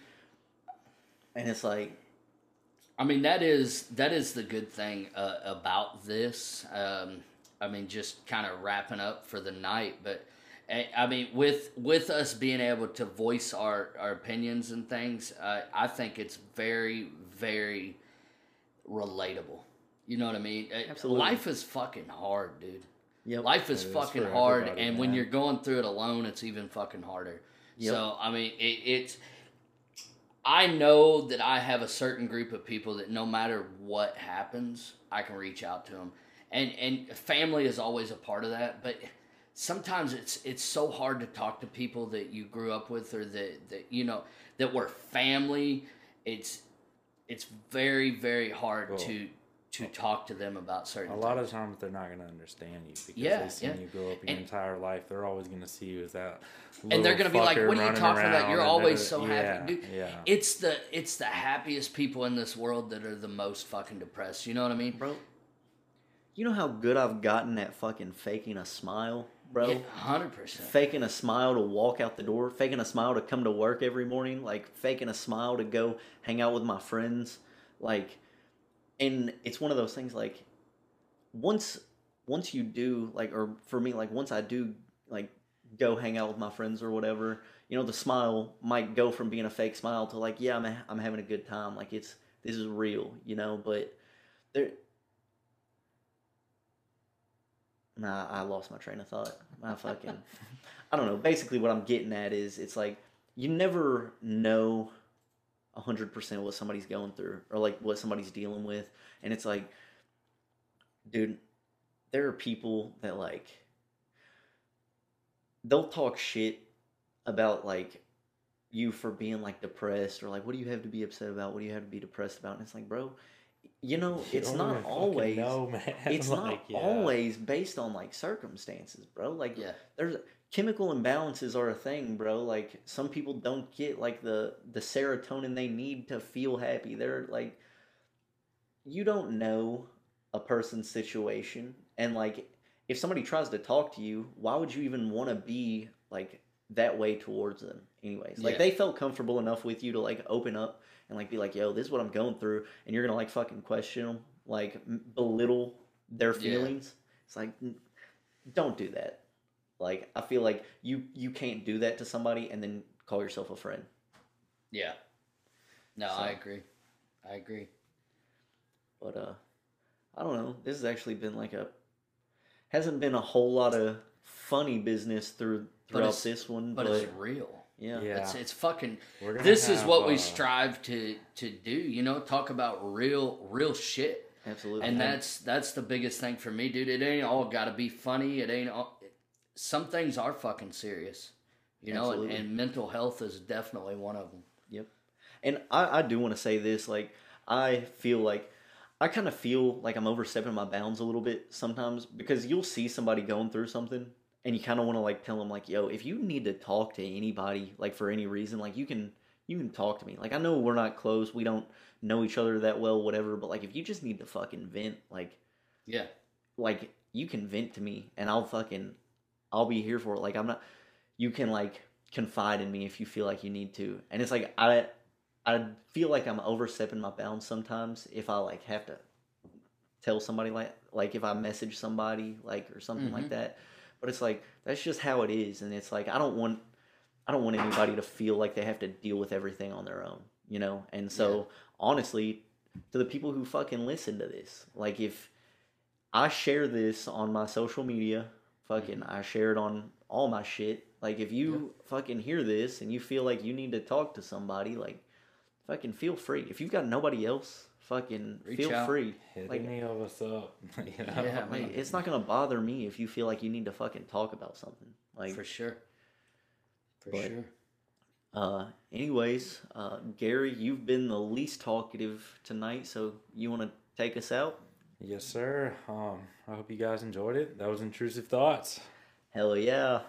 And it's like, I mean, that is that is the good thing uh, about this. Um, I mean, just kind of wrapping up for the night, but eh, I mean, with with us being able to voice our our opinions and things, uh, I think it's very very relatable. You know what I mean? Eh, Absolutely. Life is fucking hard, dude. yep. Life is fucking hard, and when you're going through it alone, it's even fucking harder. Yep. So I mean, it, it's. I know that I have a certain group of people that no matter what happens, I can reach out to them, and and family is always a part of that. But sometimes it's it's so hard to talk to people that you grew up with or that that you know that were family. It's it's very very hard Cool. to to talk to them about certain a lot things. of times they're not gonna understand you because Yeah, they've seen yeah. you grow up your And- entire life. They're always gonna see you as that. and they're gonna be like, fucker "What are you running talking about? around You're always never- so yeah, happy, dude." Yeah, It's the it's the happiest people in this world that are the most fucking depressed. You know what I mean? bro. You know how good I've gotten at fucking faking a smile, bro? hundred percent. faking a smile to walk out the door, faking a smile to come to work every morning, like faking a smile to go hang out with my friends, like and it's one of those things like once once you do like or for me like once I do like go hang out with my friends or whatever, you know the smile might go from being a fake smile to like yeah, I'm I'm having a good time, like it's this is real, you know, but there Nah, I lost my train of thought. I fucking, I don't know. Basically, what I'm getting at is it's like you never know hundred percent what somebody's going through or like what somebody's dealing with, and it's like, dude, there are people that like they'll talk shit about like you for being like depressed or like what do you have to be upset about? What do you have to be depressed about? And it's like, bro, you know, You it's not always know, man. it's Like, not yeah. always based on like circumstances, bro. Like Yeah. there's chemical imbalances are a thing, bro. Like some people don't get like the the serotonin they need to feel happy. They're like you don't know a person's situation and like if somebody tries to talk to you, why would you even want to be like that way towards them anyways? Like Yeah. they felt comfortable enough with you to like open up and like be like, "Yo, this is what I'm going through." And you're going to like fucking question them, like belittle their Yeah. feelings. It's like don't do that. Like I feel like you you can't do that to somebody and then call yourself a friend. Yeah. No, So- I agree. I agree. But uh I don't know. This has actually been like a hasn't been a whole lot of funny business through throughout this one, But but, it's real. Yeah. Yeah. It's it's fucking. We're gonna This is have, what we uh, strive to to do. You know, talk about real real shit. Absolutely. and that's that's the biggest thing for me, dude. It ain't all got to be funny. It ain't all. Some things are fucking serious, you know, and, and mental health is definitely one of them. Yep. And I, I do want to say this, like I feel like I kind of feel like I'm overstepping my bounds a little bit sometimes because you'll see somebody going through something and you kind of want to like tell them like, yo, if you need to talk to anybody like for any reason, like you can you can talk to me. Like I know we're not close, we don't know each other that well, whatever, but like if you just need to fucking vent, like Yeah, like you can vent to me and I'll fucking I'll be here for it. Like I'm not you can like confide in me if you feel like you need to. And it's like I I feel like I'm overstepping my bounds sometimes if I like have to tell somebody like like if I message somebody like or something like Mhm. that. But it's like that's just how it is and it's like I don't want I don't want anybody to feel like they have to deal with everything on their own, you know? And so honestly, to the people who fucking listen to this, like if I share this on my social media, fucking mm-hmm. I share it on all my shit. Like if you fucking hear this and you feel like you need to talk to somebody, like fucking feel free. If you've got nobody else, fucking Reach feel out. free. Hit Like, any of us up. you know? Yeah, like, it's not gonna bother me if you feel like you need to fucking talk about something. Like, For sure. For But- sure. uh, anyways, uh, Gary, you've been the least talkative tonight, so you want to take us out? Yes, sir. Um, I hope you guys enjoyed it. That was intrusive thoughts. Hell yeah.